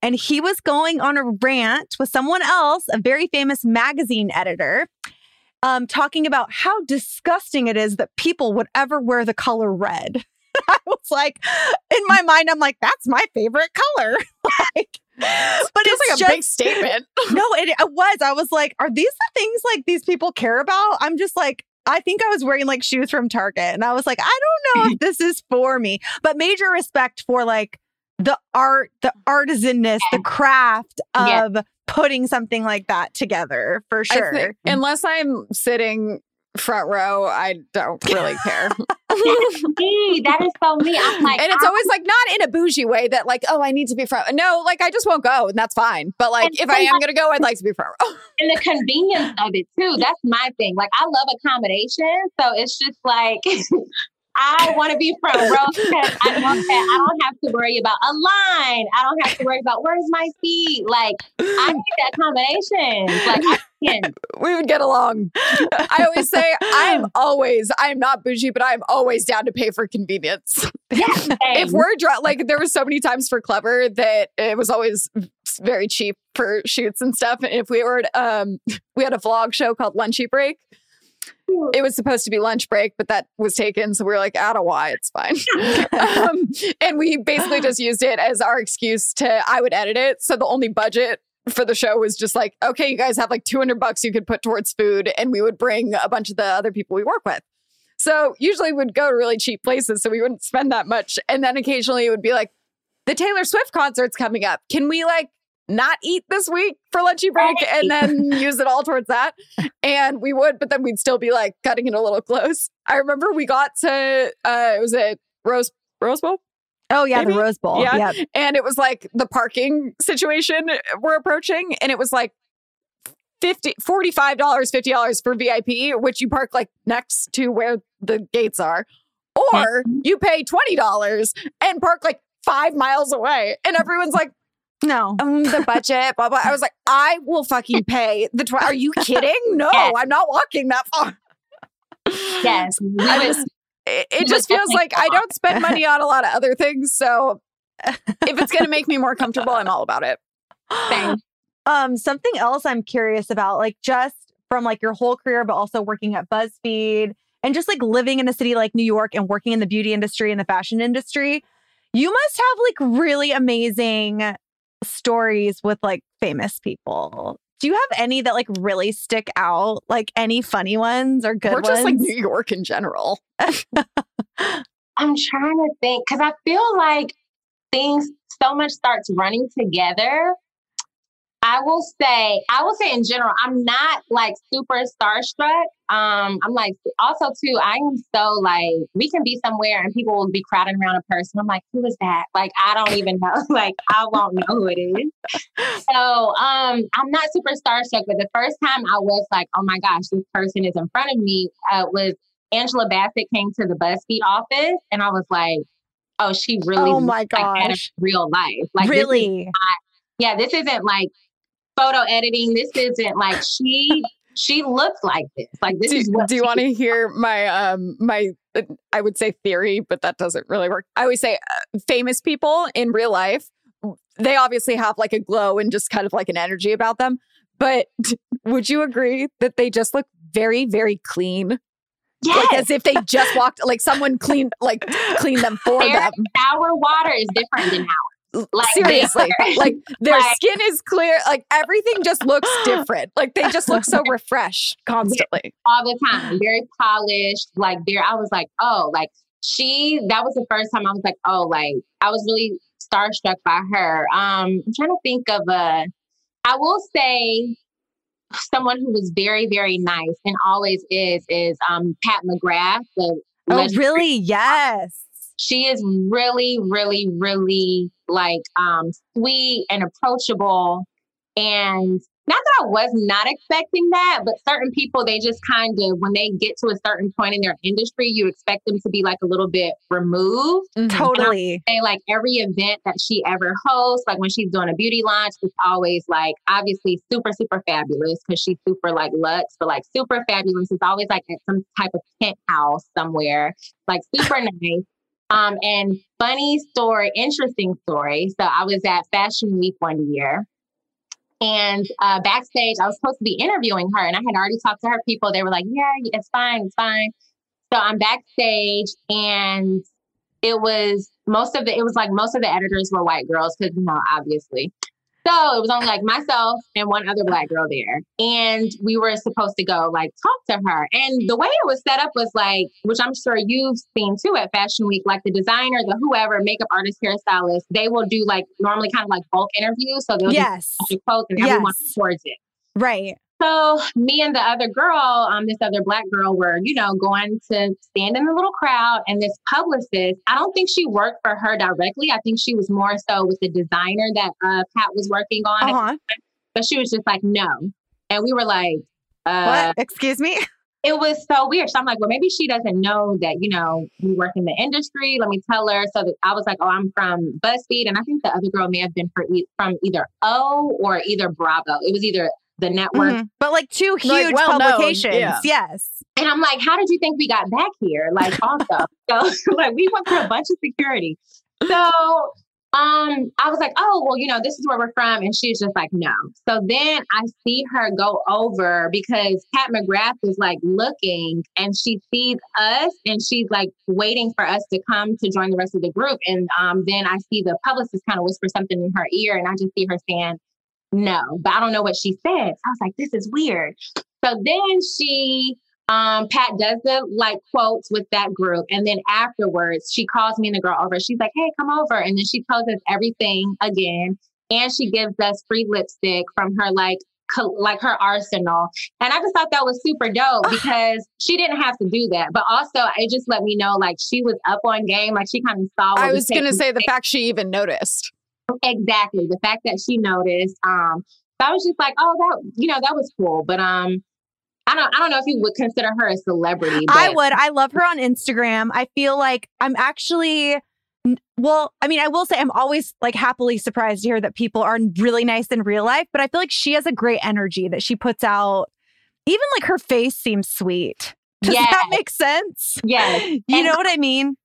And he was going on a rant with someone else, a very famous magazine editor, um, talking about how disgusting it is that people would ever wear the color red. I was like, in my mind, I'm like, that's my favorite color. like, but it's like a just, big statement. no, it, it was. I was like, are these the things like these people care about? I'm just like, I think I was wearing like shoes from Target and I was like, I don't know if this is for me, but major respect for like the art, the artisanness, the craft Yeah. Of putting something like that together for sure. think- unless I'm sitting front row, I don't really care. Me, that is so me. I'm like, and it's I- always like not in a bougie way that like, oh, I need to be front. No, like I just won't go, and that's fine. But like, if I am gonna go, I'd like to be front row. and the convenience of it too. That's my thing. Like I love accommodation, so it's just like I want to be front row because I that I don't have to worry about a line. I don't have to worry about where's my seat. Like I need that combination. Like I can. we would get along. I always say I'm always I'm not bougie, but I'm always down to pay for convenience. Yeah, if we're dri- like there was so many times for Clevver that it was always very cheap for shoots and stuff and if we were um we had a vlog show called lunchy break it was supposed to be lunch break but that was taken so we are like out of why it's fine um, and we basically just used it as our excuse to i would edit it so the only budget for the show was just like okay you guys have like 200 bucks you could put towards food and we would bring a bunch of the other people we work with so usually we'd go to really cheap places, so we wouldn't spend that much. And then occasionally it would be like, the Taylor Swift concert's coming up. Can we like not eat this week for lunchy break and then use it all towards that? And we would, but then we'd still be like cutting it a little close. I remember we got to uh it was a Rose Rose Bowl. oh yeah, maybe? the Rose Bowl. Yeah. Yep. And it was like the parking situation we're approaching. And it was like 50 $45, $50 for VIP, which you park like next to where the gates are. Or you pay $20 and park like five miles away. And everyone's like, No. um, the budget, blah, blah. I was like, I will fucking pay the tw- Are you kidding? No, Yes. I'm not walking that far. yes, we I would- just, it, it would just feels like I don't spend money on a lot of other things. So if it's going to make me more comfortable, I'm all about it. Same. Um, something else I'm curious about, like just from like your whole career, but also working at BuzzFeed and just like living in a city like New York and working in the beauty industry and the fashion industry, you must have like really amazing stories with like famous people. Do you have any that like really stick out? Like any funny ones or good Or just like? New York in general. I'm trying to think because I feel like things so much starts running together. I will say, I will say in general, I'm not like super starstruck. Um, I'm like also too, I am so like we can be somewhere and people will be crowding around a person. I'm like, who is that? Like I don't even know. like I won't know who it is. So um I'm not super starstruck, but the first time I was like, oh my gosh, this person is in front of me, uh, was Angela Bassett came to the BuzzFeed office and I was like, oh, she really Oh my looks like gosh. real life. Like really? yeah, this isn't like photo editing. This isn't like she she looks like this. Like this do, is what do you want to hear my um my uh, I would say theory, but that doesn't really work. I always say uh, famous people in real life, they obviously have like a glow and just kind of like an energy about them. But would you agree that they just look very very clean, yes, like as if they just walked, like someone cleaned like cleaned them for Their them? shower water is different than ours. Like Seriously, like their like- skin is clear, like everything just looks different. Like they just look so refreshed constantly. all the time, very polished. Like there, I was like, oh, like she. That was the first time I was like, oh, like I was really starstruck by her. Um, I'm trying to think of a. I will say someone who was very, very nice and always is is um Pat McGrath. The Oh, really? Yes. She is really really really like um sweet and approachable and not that I was not expecting that, but certain people they just kind of when they get to a certain point in their industry, you expect them to be like a little bit removed. Mhm. Totally. Say like every event that she ever hosts, like when she's doing a beauty launch, it's always like obviously super super fabulous because she's super like luxe, but like super fabulous. It's always like at some type of penthouse somewhere, like super nice. Um, and funny story, interesting story. So I was at Fashion Week one year. And uh, backstage, I was supposed to be interviewing her, and I had already talked to her people. They were like, "Yeah, it's fine, it's fine." So I'm backstage, and it was most of the. It was like most of the editors were white girls, because you know, obviously. So it was only like myself and one other black girl there, and we were supposed to go like talk to her. And the way it was set up was like, which I'm sure you've seen too at Fashion Week, like the designer, the whoever, makeup artist, hairstylist, they will do like normally kind of like bulk interviews. So they'll Yes. your quotes and everyone Yes. records it. Right. So me and the other girl, um, this other black girl, were you know going to stand in the little crowd, and this publicist. I don't think she worked for her directly. I think she was more so with the designer that uh, Pat was working on. Uh huh. But she was just like, no, and we were like, uh, what? Excuse me? it was so weird. So I'm like, well, maybe she doesn't know that, you know, we work in the industry. Let me tell her. So that I was like, oh, I'm from BuzzFeed. And I think the other girl may have been for e- from either O or either Bravo. It was either the network. Mhm. But like two huge Like, well publications. yeah. Yes. And I'm like, how did you think we got back here? Like, also, so like we went through a bunch of security. So um, I was like, oh, well, you know, this is where we're from. And she's just like, no. So then I see her go over because Pat McGrath is like looking and she sees us and she's like waiting for us to come to join the rest of the group. And um, then I see the publicist kind of whisper something in her ear and I just see her saying, no, but I don't know what she said. I was like, this is weird. So then she um Pat does the like quotes with that group and then afterwards she calls me and the girl over she's like hey come over and then she tells us everything again and she gives us free lipstick from her like like her arsenal and I just thought that was super dope because she didn't have to do that but also it just let me know like she was up on game like she kind of saw what I was was gonna say the fact she even noticed. Exactly the fact that she noticed um so i was just like oh that you know that was cool but um i don't i don't know if you would consider her a celebrity but I would. I love her on Instagram. I feel like I'm actually well, I mean, I will say I'm always like happily surprised to hear that people are really nice in real life, but I feel like she has a great energy that she puts out. Even like her face seems sweet. Does that make sense? yes You And- know what I mean?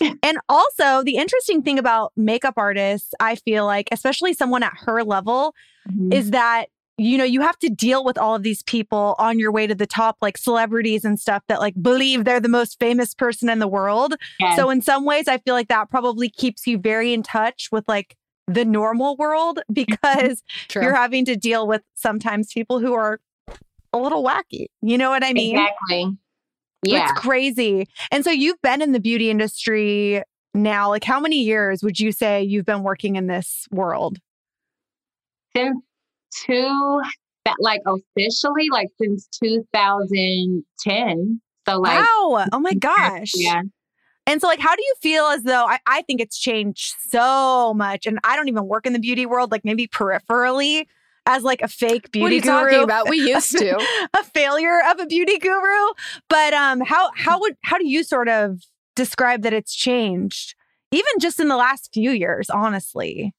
and also, the interesting thing about makeup artists, I feel like, especially someone at her level, Mm-hmm. is that you know, you have to deal with all of these people on your way to the top, like celebrities and stuff that like believe they're the most famous person in the world. Yes. So in some ways, I feel like that probably keeps you very in touch with like the normal world because you're having to deal with sometimes people who are a little wacky. You know what I mean? exactly. Yeah. It's crazy. And so you've been in the beauty industry now. Like, how many years would you say you've been working in this world? since two that like officially like since 2010 so like wow. Oh my gosh. yeah And so, like, how do you feel as though I, I think it's changed so much? And I don't even work in the beauty world, like maybe peripherally as like a fake beauty what are you guru. talking about? We used to. a failure of a beauty guru. But um, how how would how do you sort of describe that it's changed, even just in the last few years? Honestly,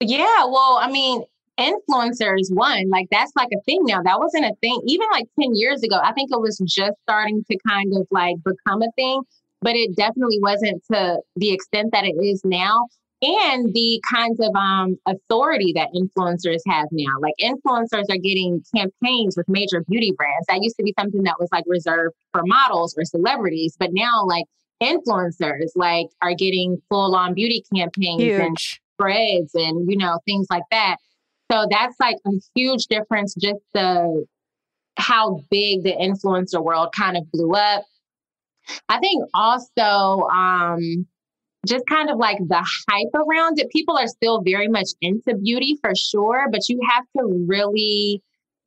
yeah well i mean influencers one like that's like a thing now that wasn't a thing even like 10 years ago i think it was just starting to kind of like become a thing but it definitely wasn't to the extent that it is now and the kinds of um, authority that influencers have now. Like influencers are getting campaigns with major beauty brands. That used to be something that was like reserved for models or celebrities but now like influencers like are getting full on beauty campaigns and huge. spreads and you know things like that. So that's like a huge difference just the how big the influencer world kind of blew up. I think also um just kind of like the hype around it people are still very much into beauty for sure but you have to really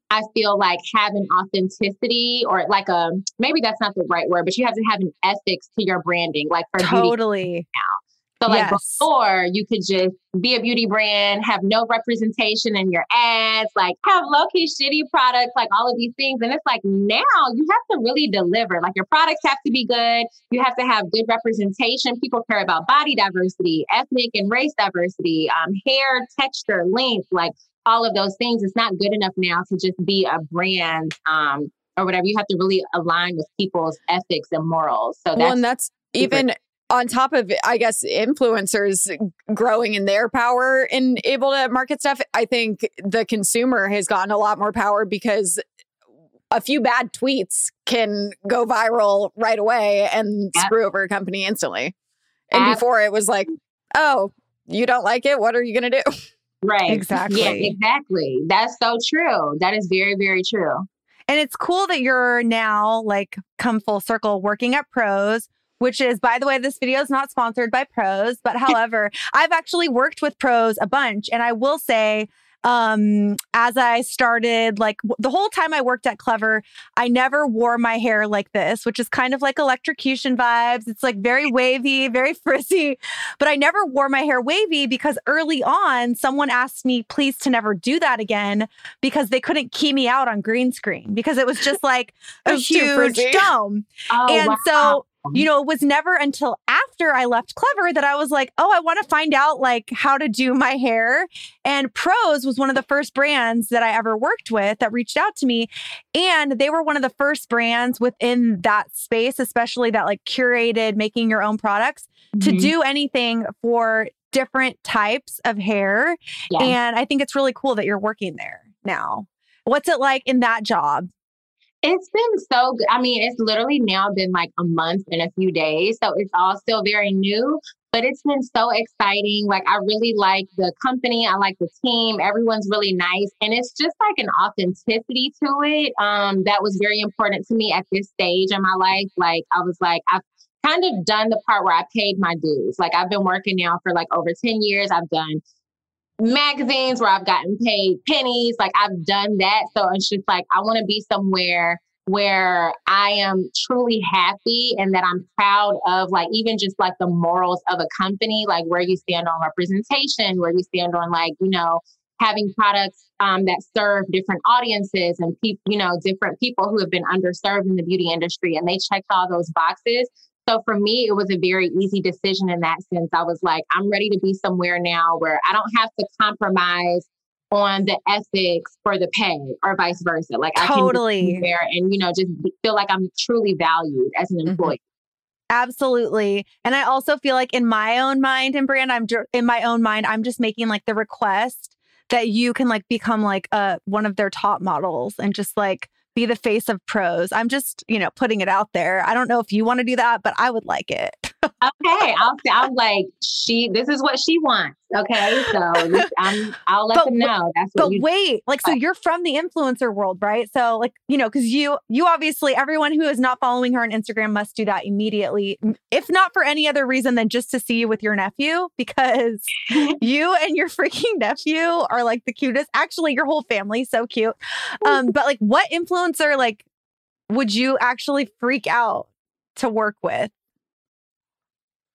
i feel like have an authenticity or like a maybe that's not the right word but you have to have an ethics to your branding like for beauty Totally. So like Yes. before, you could just be a beauty brand, have no representation in your ads, like have low key shitty products, like all of these things. And it's like now you have to really deliver. Like your products have to be good. You have to have good representation. People care about body diversity, ethnic and race diversity, um, hair texture, length, like all of those things. It's not good enough now to just be a brand. Um, or whatever, you have to really align with people's ethics and morals. So that's well, and that's even on top of I guess influencers growing in their power and able to market stuff. I think the consumer has gotten a lot more power because a few bad tweets can go viral right away and Yeah. screw over a company instantly. And Ab- before it was like, oh, you don't like it? What are you going to do? Right. Exactly. Yeah, exactly. That's so true. That is very, very true. And it's cool that you're now like come full circle working at Prose, which is, by the way, this video is not sponsored by Prose, but however, I've actually worked with Prose a bunch. And I will say, um, as I started, like w- the whole time I worked at Clevver, I never wore my hair like this, which is kind of like electrocution vibes. It's like very wavy, very frizzy, but I never wore my hair wavy because early on, someone asked me, please, to never do that again because they couldn't key me out on green screen because it was just like a It was too huge dome. Oh, and wow. so, you know, it was never until after I left Clevver that I was like, oh, I want to find out like how to do my hair. And Prose was one of the first brands that I ever worked with that reached out to me. And they were one of the first brands within that space, especially that like curated making your own products to Mhm. do anything for different types of hair. Yeah. And I think it's really cool that you're working there now. What's it like in that job? It's been so good. I mean, it's literally now been like a month and a few days. So it's all still very new, but it's been so exciting. Like, I really like the company. I like the team. Everyone's really nice. And it's just like an authenticity to it um, that was very important to me at this stage in my life. Like, I was like, I've kind of done the part where I paid my dues. Like, I've been working now for like over 10 years. I've done magazines where I've gotten paid pennies. Like I've done that. So it's just like I want to be somewhere where I am truly happy and that I'm proud of like even just like the morals of a company, like where you stand on representation, where you stand on like, you know, having products um, that serve different audiences and people, you know, different people who have been underserved in the beauty industry and they checked all those boxes. So for me, it was a very easy decision in that sense. I was like, I'm ready to be somewhere now where I don't have to compromise on the ethics for the pay or vice versa. Like I can Totally. be there and, you know, just feel like I'm truly valued as an Mhm. employee. Absolutely. And I also feel like in my own mind and brand, I'm dr- in my own mind, I'm just making like the request that you can like become like a one of their top models and just like be the face of Prose. I'm just, you know, putting it out there. I don't know if you want to do that, but I would like it. Okay, I'll I'm like she. This is what she wants. Okay, so I'm, I'll let but, them know. That's but wait, like so you're from the influencer world, right? So like you know, because you you obviously everyone who is not following her on Instagram must do that immediately, if not for any other reason than just to see you with your nephew, because you and your freaking nephew are like the cutest. Actually, your whole family so cute. Um, but like, what influencer like would you actually freak out to work with?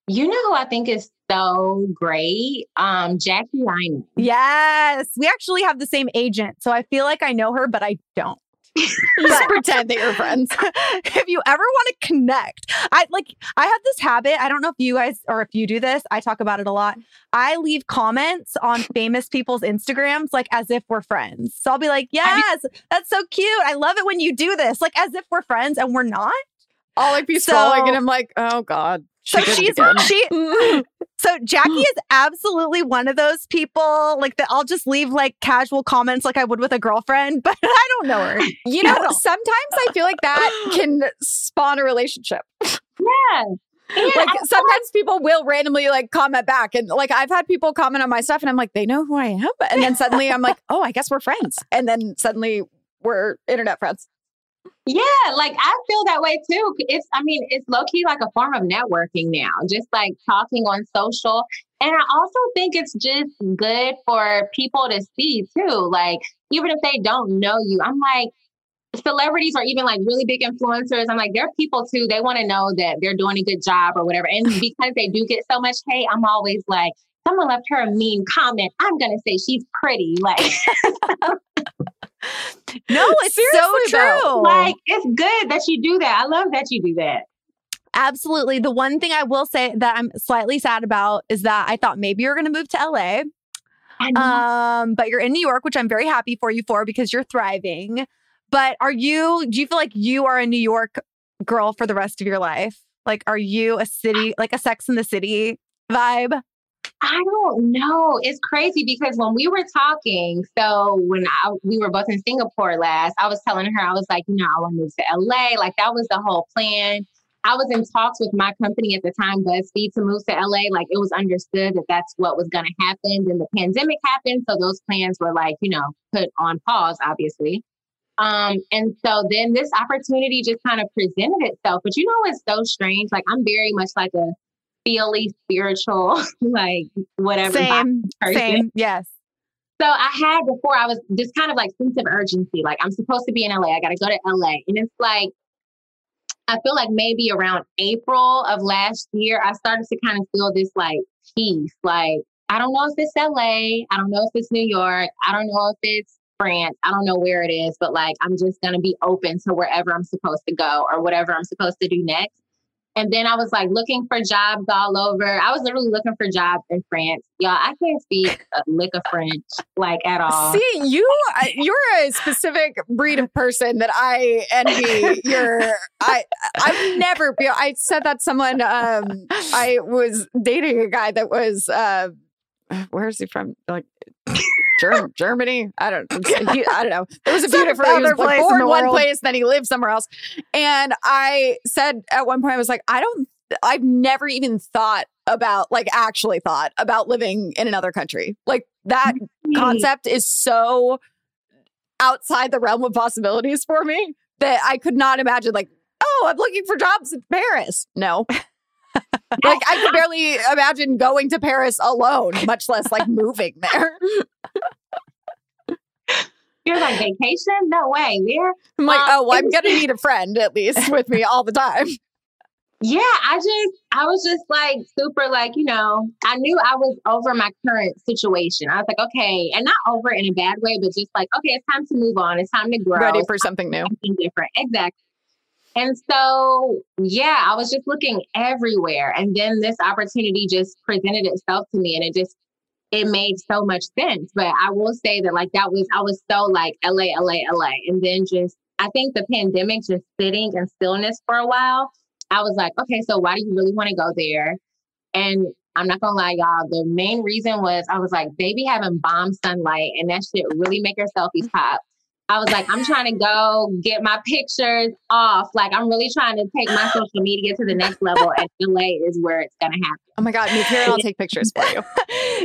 You know who I think is so great? Um, Jackie Aina. Yes. We actually have the same agent. So I feel like I know her, but I don't. Just pretend that you're friends. if you ever want to connect, I like I have this habit. I don't know if you guys or if you do this. I talk about it a lot. I leave comments on famous people's Instagrams like as if we're friends. So I'll be like, "Yes, that's so cute. I love it when you do this." Like as if we're friends and we're not. I'll like be so, scrolling and I'm like, "Oh god." So she's she so Jackie is absolutely one of those people like that I'll just leave like casual comments like I would with a girlfriend, but I don't know her. You know, sometimes I feel like that can spawn a relationship. Yeah. Yeah, like sometimes people will randomly like comment back and like I've had people comment on my stuff and I'm like they know who I am and then suddenly I'm like oh I guess we're friends and then suddenly we're internet friends. Yeah, like I feel that way too. It's, I mean, it's low key like a form of networking now, just like talking on social. And I also think it's just good for people to see too. Like, even if they don't know you, I'm like, celebrities or even like really big influencers, I'm like, they're people too. They want to know that they're doing a good job or whatever. And because they do get so much hate, I'm always like, someone left her a mean comment. I'm going to say she's pretty. Like, no, it's so true. Though. Like it's good that you do that. I love that you do that. Absolutely. The one thing I will say that I'm slightly sad about is that I thought maybe you're going to move to LA. Um, but you're in New York, which I'm very happy for you for because you're thriving. But are you, do you feel like you are a New York girl for the rest of your life? Like, are you a city, like a sex in the city vibe? I don't know. It's crazy because when we were talking, so when I, we were both in Singapore last, I was telling her, I was like, you know, I want to move to LA. Like that was the whole plan. I was in talks with my company at the time, BuzzFeed, to move to LA. Like it was understood that that's what was going to happen. Then the pandemic happened. So those plans were like, you know, put on pause, obviously. Um, and so then this opportunity just kind of presented itself. But you know, it's so strange. Like I'm very much like a feely spiritual, like whatever. Same, same, yes. So I had before I was this kind of like sense of urgency, like I'm supposed to be in LA. I got to go to LA, and it's like I feel like maybe around April of last year, I started to kind of feel this like peace. Like I don't know if it's LA, I don't know if it's New York, I don't know if it's France, I don't know where it is, but like I'm just gonna be open to wherever I'm supposed to go or whatever I'm supposed to do next. And then I was like looking for jobs all over. I was literally looking for jobs in France. Y'all, I can't speak a lick of French like at all. See, you you're a specific breed of person that I envy. You're I I've never I said that someone um I was dating a guy that was uh where is he from? Like Germ- Germany. I don't. I don't know. There was a few different. He was like born one place, then he lived somewhere else. And I said at one point, I was like, I don't. I've never even thought about, like, actually thought about living in another country. Like that concept is so outside the realm of possibilities for me that I could not imagine. Like, oh, I'm looking for jobs in Paris. No. like I could barely imagine going to Paris alone, much less like moving there. You're like vacation? No way. Where? I'm like, um, oh, well, I'm gonna need a friend at least with me all the time. Yeah, I just, I was just like super, like, you know, I knew I was over my current situation. I was like, okay, and not over in a bad way, but just like, okay, it's time to move on. It's time to grow. Ready for something new. Something different. Exactly. And so, yeah, I was just looking everywhere. And then this opportunity just presented itself to me and it just, it made so much sense. But I will say that, like, that was, I was so like LA, LA, LA. And then just, I think the pandemic just sitting in stillness for a while, I was like, okay, so why do you really want to go there? And I'm not gonna lie, y'all. The main reason was I was like, baby having bomb sunlight, and that shit really make your selfies mm. pop. I was like, I'm trying to go get my pictures off. Like, I'm really trying to take my social media to the next level, and LA is where it's gonna happen. Oh my God, me here and I'll take pictures for you.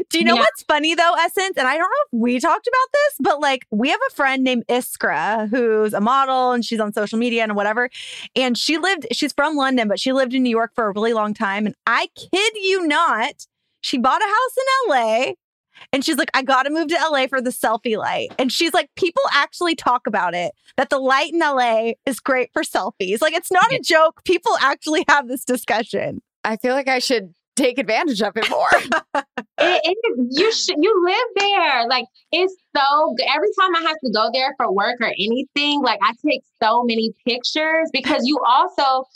Do you know Yeah. what's funny though, Essence? And I don't know if we talked about this, but like we have a friend named Iskra who's a model and she's on social media and whatever. And she lived, she's from London, but she lived in New York for a really long time. And I kid you not, she bought a house in LA. And she's like, I gotta move to LA for the selfie light. And she's like, people actually talk about it that the light in LA is great for selfies. Like, it's not a joke. People actually have this discussion. I feel like I should take advantage of it more. It, it, you should you live there. Like it's so good. Every time I have to go there for work or anything, like I take so many pictures because you also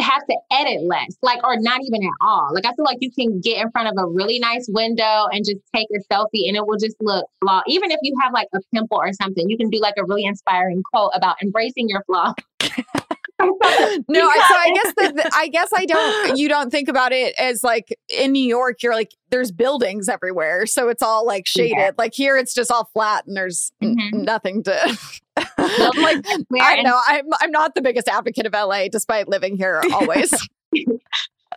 have to edit less, like or not even at all. Like I feel like you can get in front of a really nice window and just take a selfie and it will just look flaw. Even if you have like a pimple or something, you can do like a really inspiring quote about embracing your flaw. no, I, so I guess that the- I guess I don't. You don't think about it as like in New York. You're like there's buildings everywhere, so it's all like shaded. Yeah. Like here, it's just all flat and there's n- Mhm. nothing to. like Where I know I'm I'm not the biggest advocate of LA, despite living here always.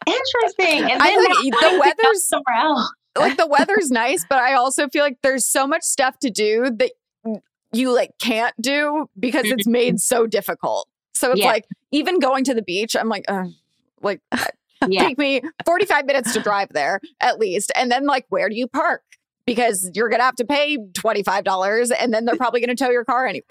Interesting. And I now the I'm weather's- somewhere else. like the weather's nice, but I also feel like there's so much stuff to do that you like can't do because it's made so difficult. So it's Yeah. like even going to the beach, I'm like, uh, like Yeah. take me 45 minutes to drive there at least. And then like, where do you park? Because you're gonna have to pay $25 and then they're probably gonna tow your car anyway.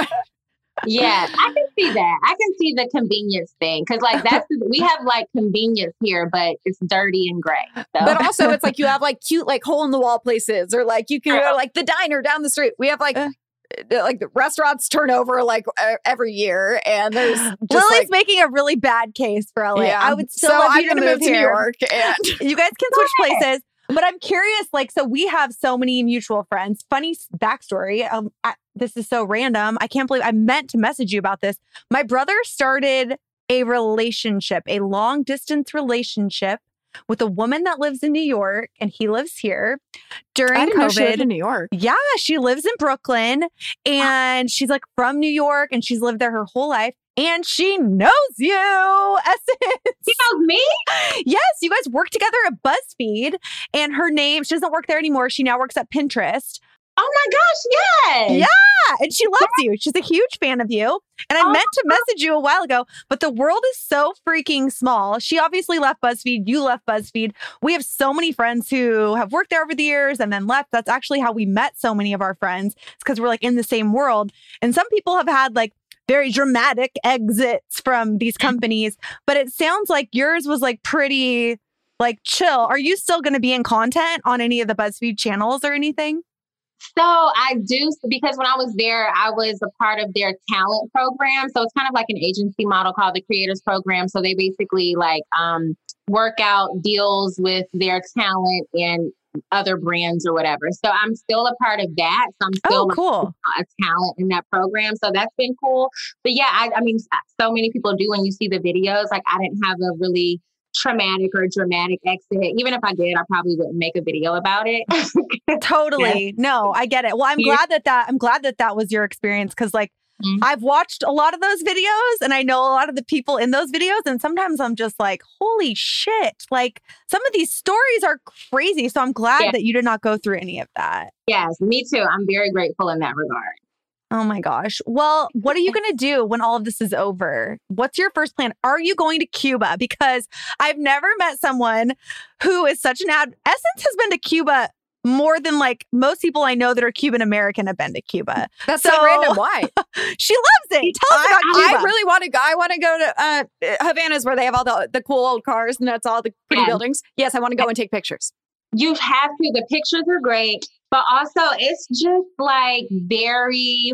Yeah, I can see that. I can see the convenience thing because, like, that's we have like convenience here, but it's dirty and gray. So. But also it's like you have like cute like hole in the wall places or like you can go like the diner down the street. We have like Uh. Like the restaurants turn over like every year and there's just Lily's like making a really bad case for LA. I would still so love I'm you to gonna move, move to New. York and You guys can switch places. But I'm curious, like, so we have so many mutual friends. Funny backstory. Um, I, this is so random. I can't believe I meant to message you about this. My brother started a relationship, a long distance relationship with a woman that lives in New York, and he lives here during I didn't know she lived COVID. in New York. Yeah, she lives in Brooklyn ah. and she's like from New York and she's lived there her whole life and she knows you. Essence. he knows me. Yes, you guys work together at BuzzFeed and her name, she doesn't work there anymore. She now works at Pinterest. Oh my gosh, yes. Yeah. Yeah, and she loves you. She's a huge fan of you. And I Oh. meant to message you a while ago, but the world is so freaking small. She obviously left BuzzFeed. You left BuzzFeed. We have so many friends who have worked there over the years and then left. That's actually how we met so many of our friends. It's because we're like in the same world. And some people have had like very dramatic exits from these mm-hmm. companies, but it sounds like yours was like pretty like chill. Are you still going to be in content on any of the BuzzFeed channels or anything? So I do because when I was there, I was a part of their talent program. So it's kind of like an agency model called the Creators Program. So they basically like um, work out deals with their talent and other brands or whatever. So I'm still a part of that. So I'm still Oh, cool. a talent in that program. So that's been cool. But yeah, I, I mean, so many people do when you see the videos. Like I didn't have a really traumatic or dramatic exit. Even if I did, I probably wouldn't make a video about it. Totally. No, I get it. Well, I'm Yeah. glad that that I'm glad that that was your experience because like Mhm. I've watched a lot of those videos and I know a lot of the people in those videos and sometimes I'm just like, "Holy shit." Like some of these stories are crazy. So I'm glad Yeah. that you did not go through any of that. yes, me too. I'm very grateful in that regard. Oh my gosh. Well, what are you going to do when all of this is over? What's your first plan? Are you going to Cuba? Because I've never met someone who is such an ad. Essence has been to Cuba more than like most people I know that are Cuban American have been to Cuba. That's so, So- random. Why? She loves it. Tell us about I, Cuba. I really want to go. I want to go to uh, Havana's where they have all the, the cool old cars and that's all the pretty Yeah. buildings. Yes, I want to go and take pictures. You have to. The pictures are great, but also it's just like very.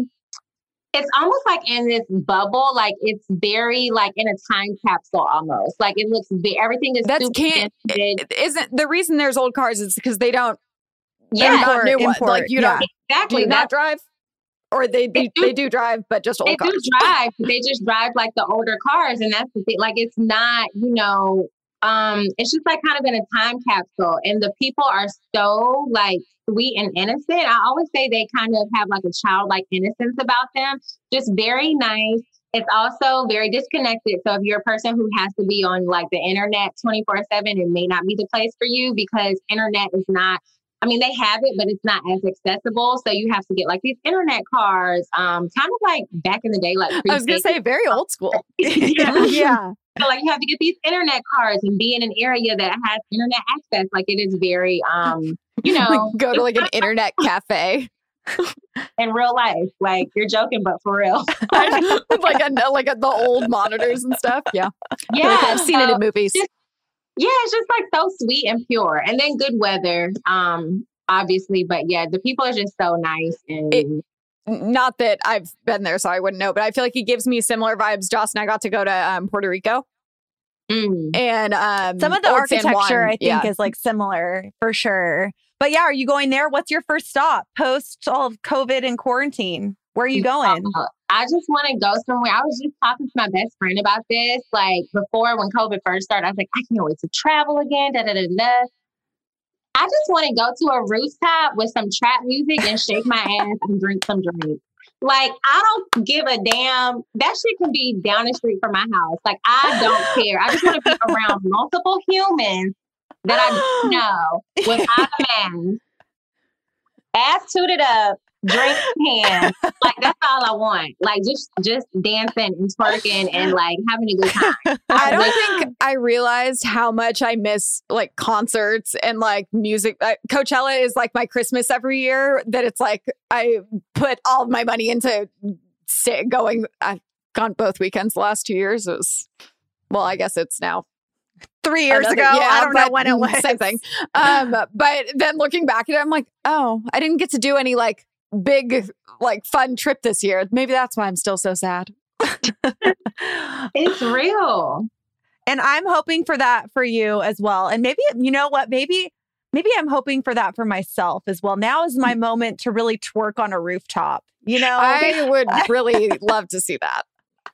It's almost like in this bubble, like it's very like in a time capsule almost. Like it looks, ve- everything is That's super can't- vintage. It Isn't the reason there's old cars is because they don't Yeah, import new ones. import, Like you don't do exactly. you not drive, or they They they, do- they do drive, but just old they cars. do drive. They just drive like the older cars, and that's the thing. Like it's not, you know, um, it's just like kind of in a time capsule, and the people are so like sweet and innocent. I always say they kind of have like a childlike innocence about them, just very nice. It's also very disconnected. So if you're a person who has to be on like the internet 24 7, it may not be the place for you because internet is not I mean, they have it, but it's not as accessible. So you have to get like these internet cars, um, kind of like back in the day, like I was gonna say very old school. yeah. yeah. So like you have to get these internet cards and be in an area that has internet access. Like it is very, um, you know, like go to like an internet cafe. in real life, like you're joking, but for real, like a, like a, the old monitors and stuff. Yeah, yeah, like I've seen so it in movies. Just, yeah, it's just like so sweet and pure. And then good weather, um, obviously. But yeah, the people are just so nice and it, not that I've been there, so I wouldn't know, but I feel like it gives me similar vibes. Joss and I got to go to um, Puerto Rico. Mm. And um, some of the architecture, I think, yeah. is like similar for sure. But yeah, are you going there? What's your first stop post all of COVID and quarantine? Where are you going? Uh, I just want to go somewhere. I was just talking to my best friend about this. Like before, when COVID first started, I was like, I can't wait to travel again. Da da da da. I just want to go to a rooftop with some trap music and shake my ass and drink some drinks. Like I don't give a damn. That shit can be down the street from my house. Like I don't care. I just want to be around multiple humans that I know without a mask, ass tooted up, drink hand. Like that's all I want. Like just just dancing and twerking and like having a good time. I don't think I realized how much I miss like concerts and like music. Uh, Coachella is like my Christmas every year. That it's like I put all of my money into going. I've gone both weekends the last two years. It was well, I guess it's now three years Another, ago. Yeah, I don't know when it was. Same thing. Um, but then looking back at it, I'm like, oh, I didn't get to do any like big, like fun trip this year. Maybe that's why I'm still so sad. it's real. And I'm hoping for that for you as well. And maybe, you know what? Maybe, maybe I'm hoping for that for myself as well. Now is my mm. moment to really twerk on a rooftop. You know, I would really love to see that.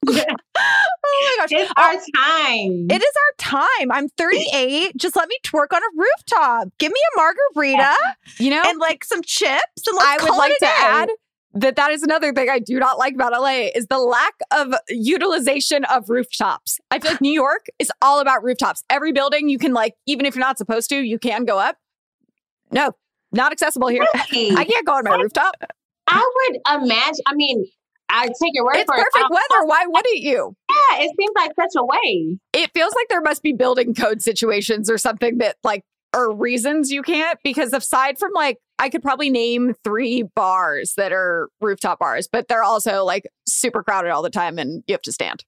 oh my gosh. It's our time. It is our time. I'm 38. Just let me twerk on a rooftop. Give me a margarita, you know, and like some chips. And I would like to day. add that that is another thing I do not like about LA is the lack of utilization of rooftops. I feel like New York is all about rooftops. Every building you can like, even if you're not supposed to, you can go up. No, not accessible here. Really? I can't go on my rooftop. I would imagine. I mean, I take your word it's for perfect it. weather. Why wouldn't you? Yeah, it seems like such a waste. It feels like there must be building code situations or something that like are reasons you can't. Because aside from like, I could probably name three bars that are rooftop bars, but they're also like super crowded all the time, and you have to stand.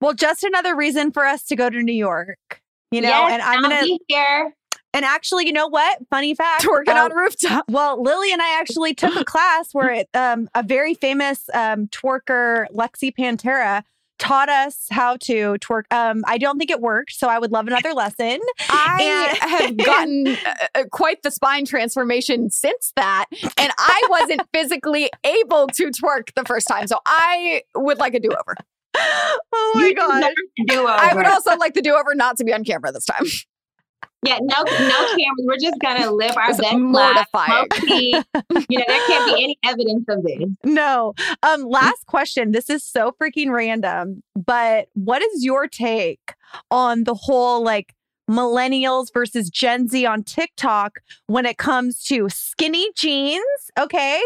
Well, just another reason for us to go to New York. You know, yes, and I'm I'll gonna be here. And actually, you know what? Funny fact. Twerking uh, on rooftop. Well, Lily and I actually took a class where it, um, a very famous um, twerker, Lexy Panterra, taught us how to twerk. Um, I don't think it worked, so I would love another lesson. I And- have gotten uh, quite the spine transformation since that, and I wasn't physically able to twerk the first time, so I would like a do over. oh my god! Do I would also like the do over not to be on camera this time. Yeah, no, no cameras. We're just gonna live our It's best mortifying. life. you know, there can't be any evidence of this. No. Um, last question. This is so freaking random, but what is your take on the whole like millennials versus Gen Z on TikTok when it comes to skinny jeans? Okay.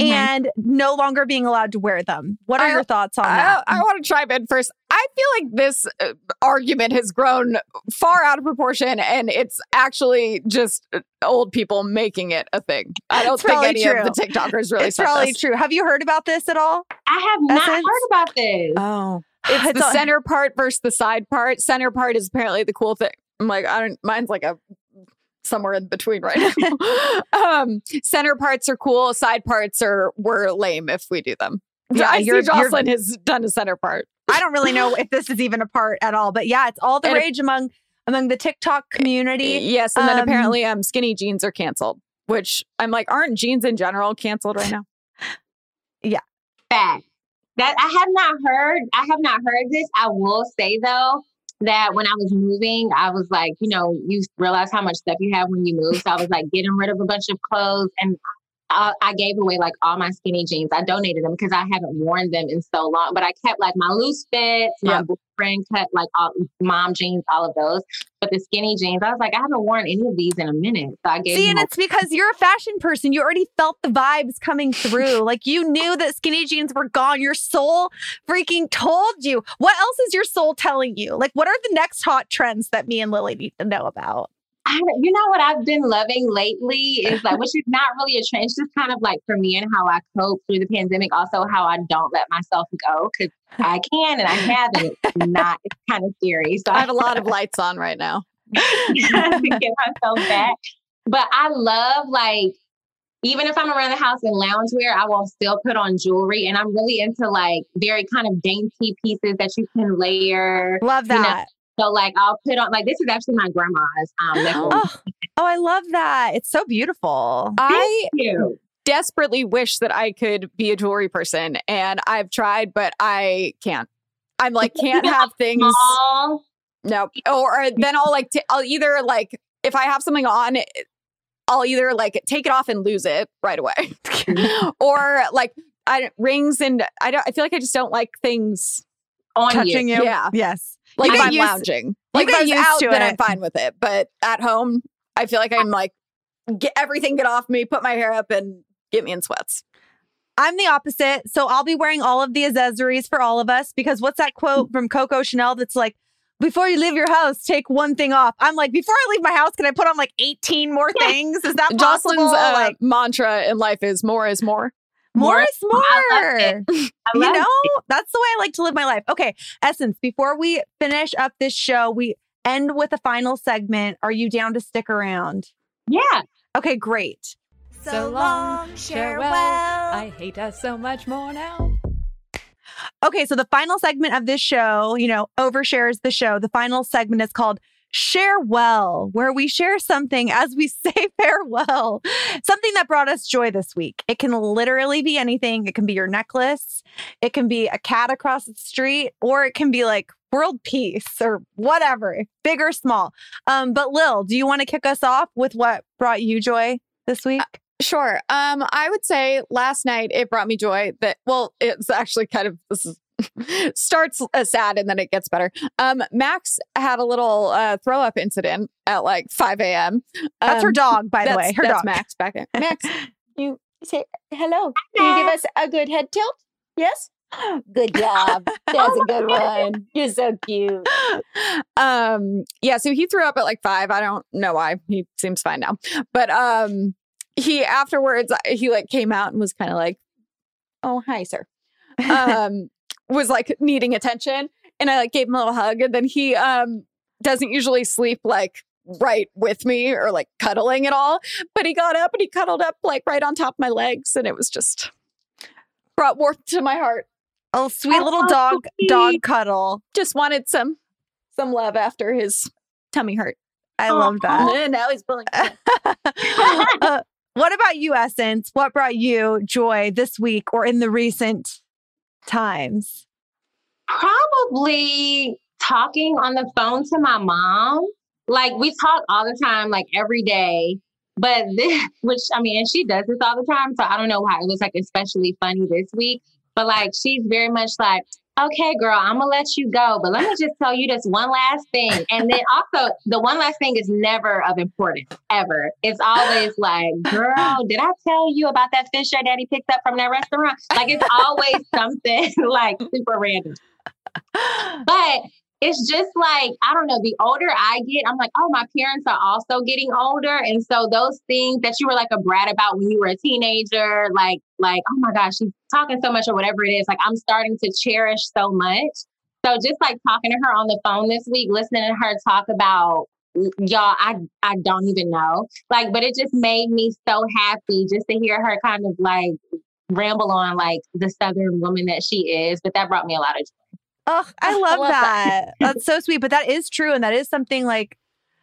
Mm-hmm. And no longer being allowed to wear them. What are I- your thoughts on I, that? I want to chime in first. I feel like this uh, argument has grown far out of proportion, and it's actually just uh, old people making it a thing. I don't It's think probably any true. of the TikTokers really it's probably this. true. Have you heard about this at all? I have not Essence? heard about this. Oh, it's, It's the a- center part versus the side part. Center part is apparently the cool thing. I'm like, I don't. Mine's like a somewhere in between right now. um, center parts are cool. Side parts are were lame if we do them. Yeah, I see Jocelyn has done a center part. I don't really know if this is even a part at all, but yeah, it's all the And if- rage among among the TikTok community. Yes, and then Um, apparently um skinny jeans are canceled. Which I'm like, aren't jeans in general canceled right now? yeah, Fact. That I have not heard. I have not heard this. I will say though, that when I was moving, I was like, you know, you realize how much stuff you have when you move. So I was like getting rid of a bunch of clothes and I, I gave away like all my skinny jeans. I donated them because I haven't worn them in so long, but I kept like my loose fits, my Yep. boyfriend cut like all mom jeans, all of those. But the skinny jeans, I was like, I haven't worn any of these in a minute. So I gave See, them and it's because you're a fashion person. You already felt the vibes coming through. like you knew that skinny jeans were gone. Your soul freaking told you. What else is your soul telling you? Like, what are the next hot trends that me and Lily need to know about? I, you know what I've been loving lately is like, which is not really a trend. It's just kind of like for me and how I cope through the pandemic. Also, how I don't let myself go because I can and I haven't. Not it's kind of scary. So I have a lot of lights on right now. to get myself back. But I love like even if I'm around the house in loungewear, I will still put on jewelry. And I'm really into like very kind of dainty pieces that you can layer. Love You know, that. So like I'll put on like this is actually my grandma's um necklace. Oh, oh, I love that. It's so beautiful. I Cute. desperately wish that I could be a jewelry person, and I've tried, but I can't. I'm like can't have things. Small. No, or then I'll like t- I'll either like if I have something on, I'll either like take it off and lose it right away, or like I rings and I don't. I feel like I just don't like things on Touching you. you. Yeah. Yes. Like if I'm used- lounging. Like if I was out, to then. I'm fine with it. But at home, I feel like I'm like get everything get off me, put my hair up, and get me in sweats. I'm the opposite. So I'll be wearing all of the accessories for all of us because what's that quote from Coco Chanel that's like, before you leave your house, take one thing off. I'm like, before I leave my house, can I put on like 18 more things? Is that possible? Jocelyn's uh, like, mantra in life is more is more. More more- is more. I I you know, it. that's the way I like to live my life. Okay, Essence, before we finish up this show, we end with a final segment. Are you down to stick around? Yeah. Okay, great. So long, farewell. I hate us so much more now. Okay, so the final segment of this show, you know, overshares the show. The final segment is called Share Well, where we share something as we say farewell, something that brought us joy this week. It can literally be anything. It can be your necklace, it can be a cat across the street, or it can be like world peace or whatever, big or small. Um, but Lil, do you want to kick us off with what brought you joy this week? Sure. Um, I would say last night it brought me joy that well, it's actually kind of this is starts uh, sad and then it gets better. Um, Max had a little uh, throw up incident at like 5 a.m. That's her Um, dog, by the way. Her that's dog. Max back in. Max, You say hello. Can you give us a good head tilt? Yes. Good job. That's a good one. You're so cute. um, yeah, so he threw up at like five. I don't know why. He seems fine now. But um he afterwards he like came out and was kind of like, Oh, hi, sir. Um was like needing attention. And I like gave him a little hug. And then he um doesn't usually sleep like right with me or like cuddling at all. But he got up and he cuddled up like right on top of my legs. And it was just brought warmth to my heart. Oh, sweet Oh, little dog, dog cuddle. Just wanted some some love after his tummy hurt. I love that. And now he's pulling. Uh, what about you, Essence? What brought you joy this week or in the recent times? Probably talking on the phone to my mom. Like we talk all the time, like every day. But this, which I mean, and she does this all the time. So I don't know why it was like especially funny this week. But like she's very much like, okay, girl, I'm gonna let you go. But let me just tell you this one last thing. And then also the one last thing is never of importance, ever. It's always like, girl, did I tell you about that fish your daddy picked up from that restaurant? Like it's always something like super random. But it's just like, I don't know, the older I get, I'm like, oh, my parents are also getting older. And so those things that you were like a brat about when you were a teenager, like, like, oh my gosh, she's talking so much or whatever it is, like I'm starting to cherish so much. So just like talking to her on the phone this week, listening to her talk about y'all, I I don't even know. Like, but it just made me so happy just to hear her kind of like ramble on like the southern woman that she is. But that brought me a lot of Oh, I love, love that. that. That's so sweet. But that is true. And that is something like,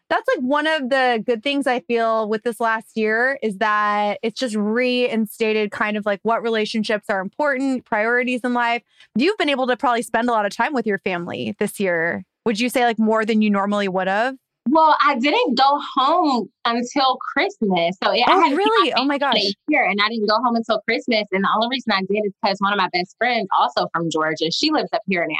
that's like one of the good things I feel with this last year is that it's just reinstated kind of like what relationships are important, priorities in life. You've been able to probably spend a lot of time with your family this year, Would you say like more than you normally would have? Well, I didn't go home until Christmas. So yeah, Oh, I had really? Oh my gosh. Here, and I didn't go home until Christmas. And the only reason I did is because one of my best friends, also from Georgia, she lives up here now.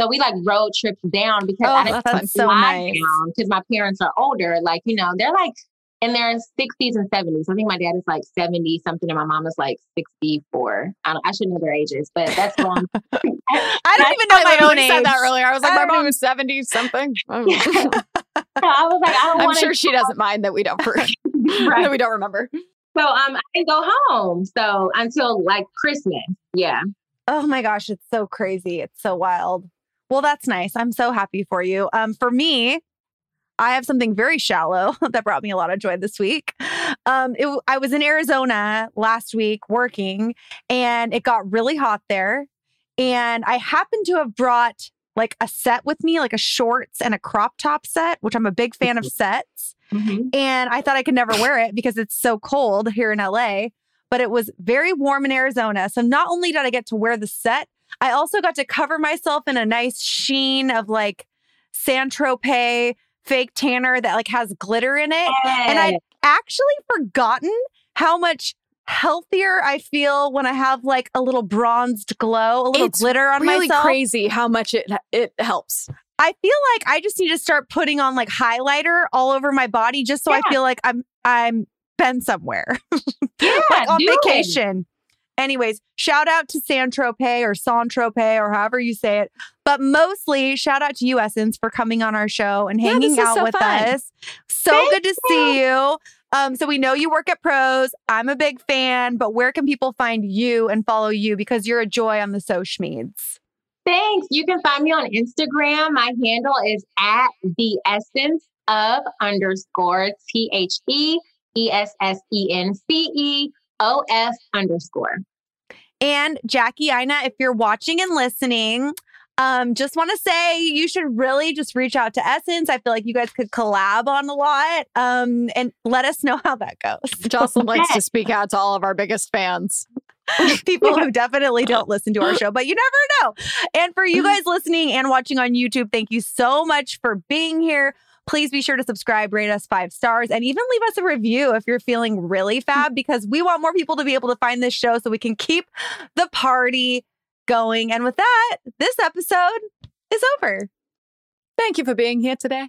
So we like road trips down because Oh, I didn't that's so fly nice. down because my parents are older. Like you know, they're like in their 60s and 70s. I think my dad is like 70 something, and my mom is like 64. I, don't, I should know their ages, but that's wrong. I don't even know I my own age. said that earlier. I was like, I my mom is 70 something. I'm was like, I don't want sure she doesn't mind that we don't that Right. we don't remember. So um, I didn't go home. So until like Christmas. Yeah. Oh my gosh, it's so crazy. It's so wild. Well, that's nice. I'm so happy for you. Um, for me, I have something very shallow that brought me a lot of joy this week. Um, it, I was in Arizona last week working, and it got really hot there. And I happened to have brought like a set with me, like a shorts and a crop top set, which I'm a big fan of mm-hmm. sets. Mm-hmm. And I thought I could never wear it because it's so cold here in LA, but it was very warm in Arizona. So not only did I get to wear the set, I also got to cover myself in a nice sheen of like Saint Tropez fake tanner that like has glitter in it. And I'd actually forgotten how much healthier I feel when I have like a little bronzed glow, a little It's glitter on really myself. crazy how much it it helps. I feel like I just need to start putting on like highlighter all over my body just so I feel like I'm I'm been somewhere. Yeah, like on vacation. Anyways, shout out to San Tropez or San Tropez or however you say it. But mostly shout out to you, Essence, for coming on our show and hanging is out so with fun. us. So Thank good to see you. Um, so we know you work at Prose. I'm a big fan, but where can people find you and follow you? Because you're a joy on the social meds. Thanks. You can find me on Instagram. My handle is at the essence of underscore T H E E S S E N C E O F underscore. And Jackie Aina, if you're watching and listening, um, just want to say you should really just reach out to Essence. I feel like you guys could collab on a lot. Um, and let us know how that goes. Jocelyn likes to speak out to all of our biggest fans. People who definitely don't listen to our show, but you never know. And for you guys listening and watching on YouTube, thank you so much for being here. Please be sure to subscribe, rate us five stars, and even leave us a review if you're feeling really fab, because we want more people to be able to find this show so we can keep the party going. And with that, this episode is over. Thank you for being here today.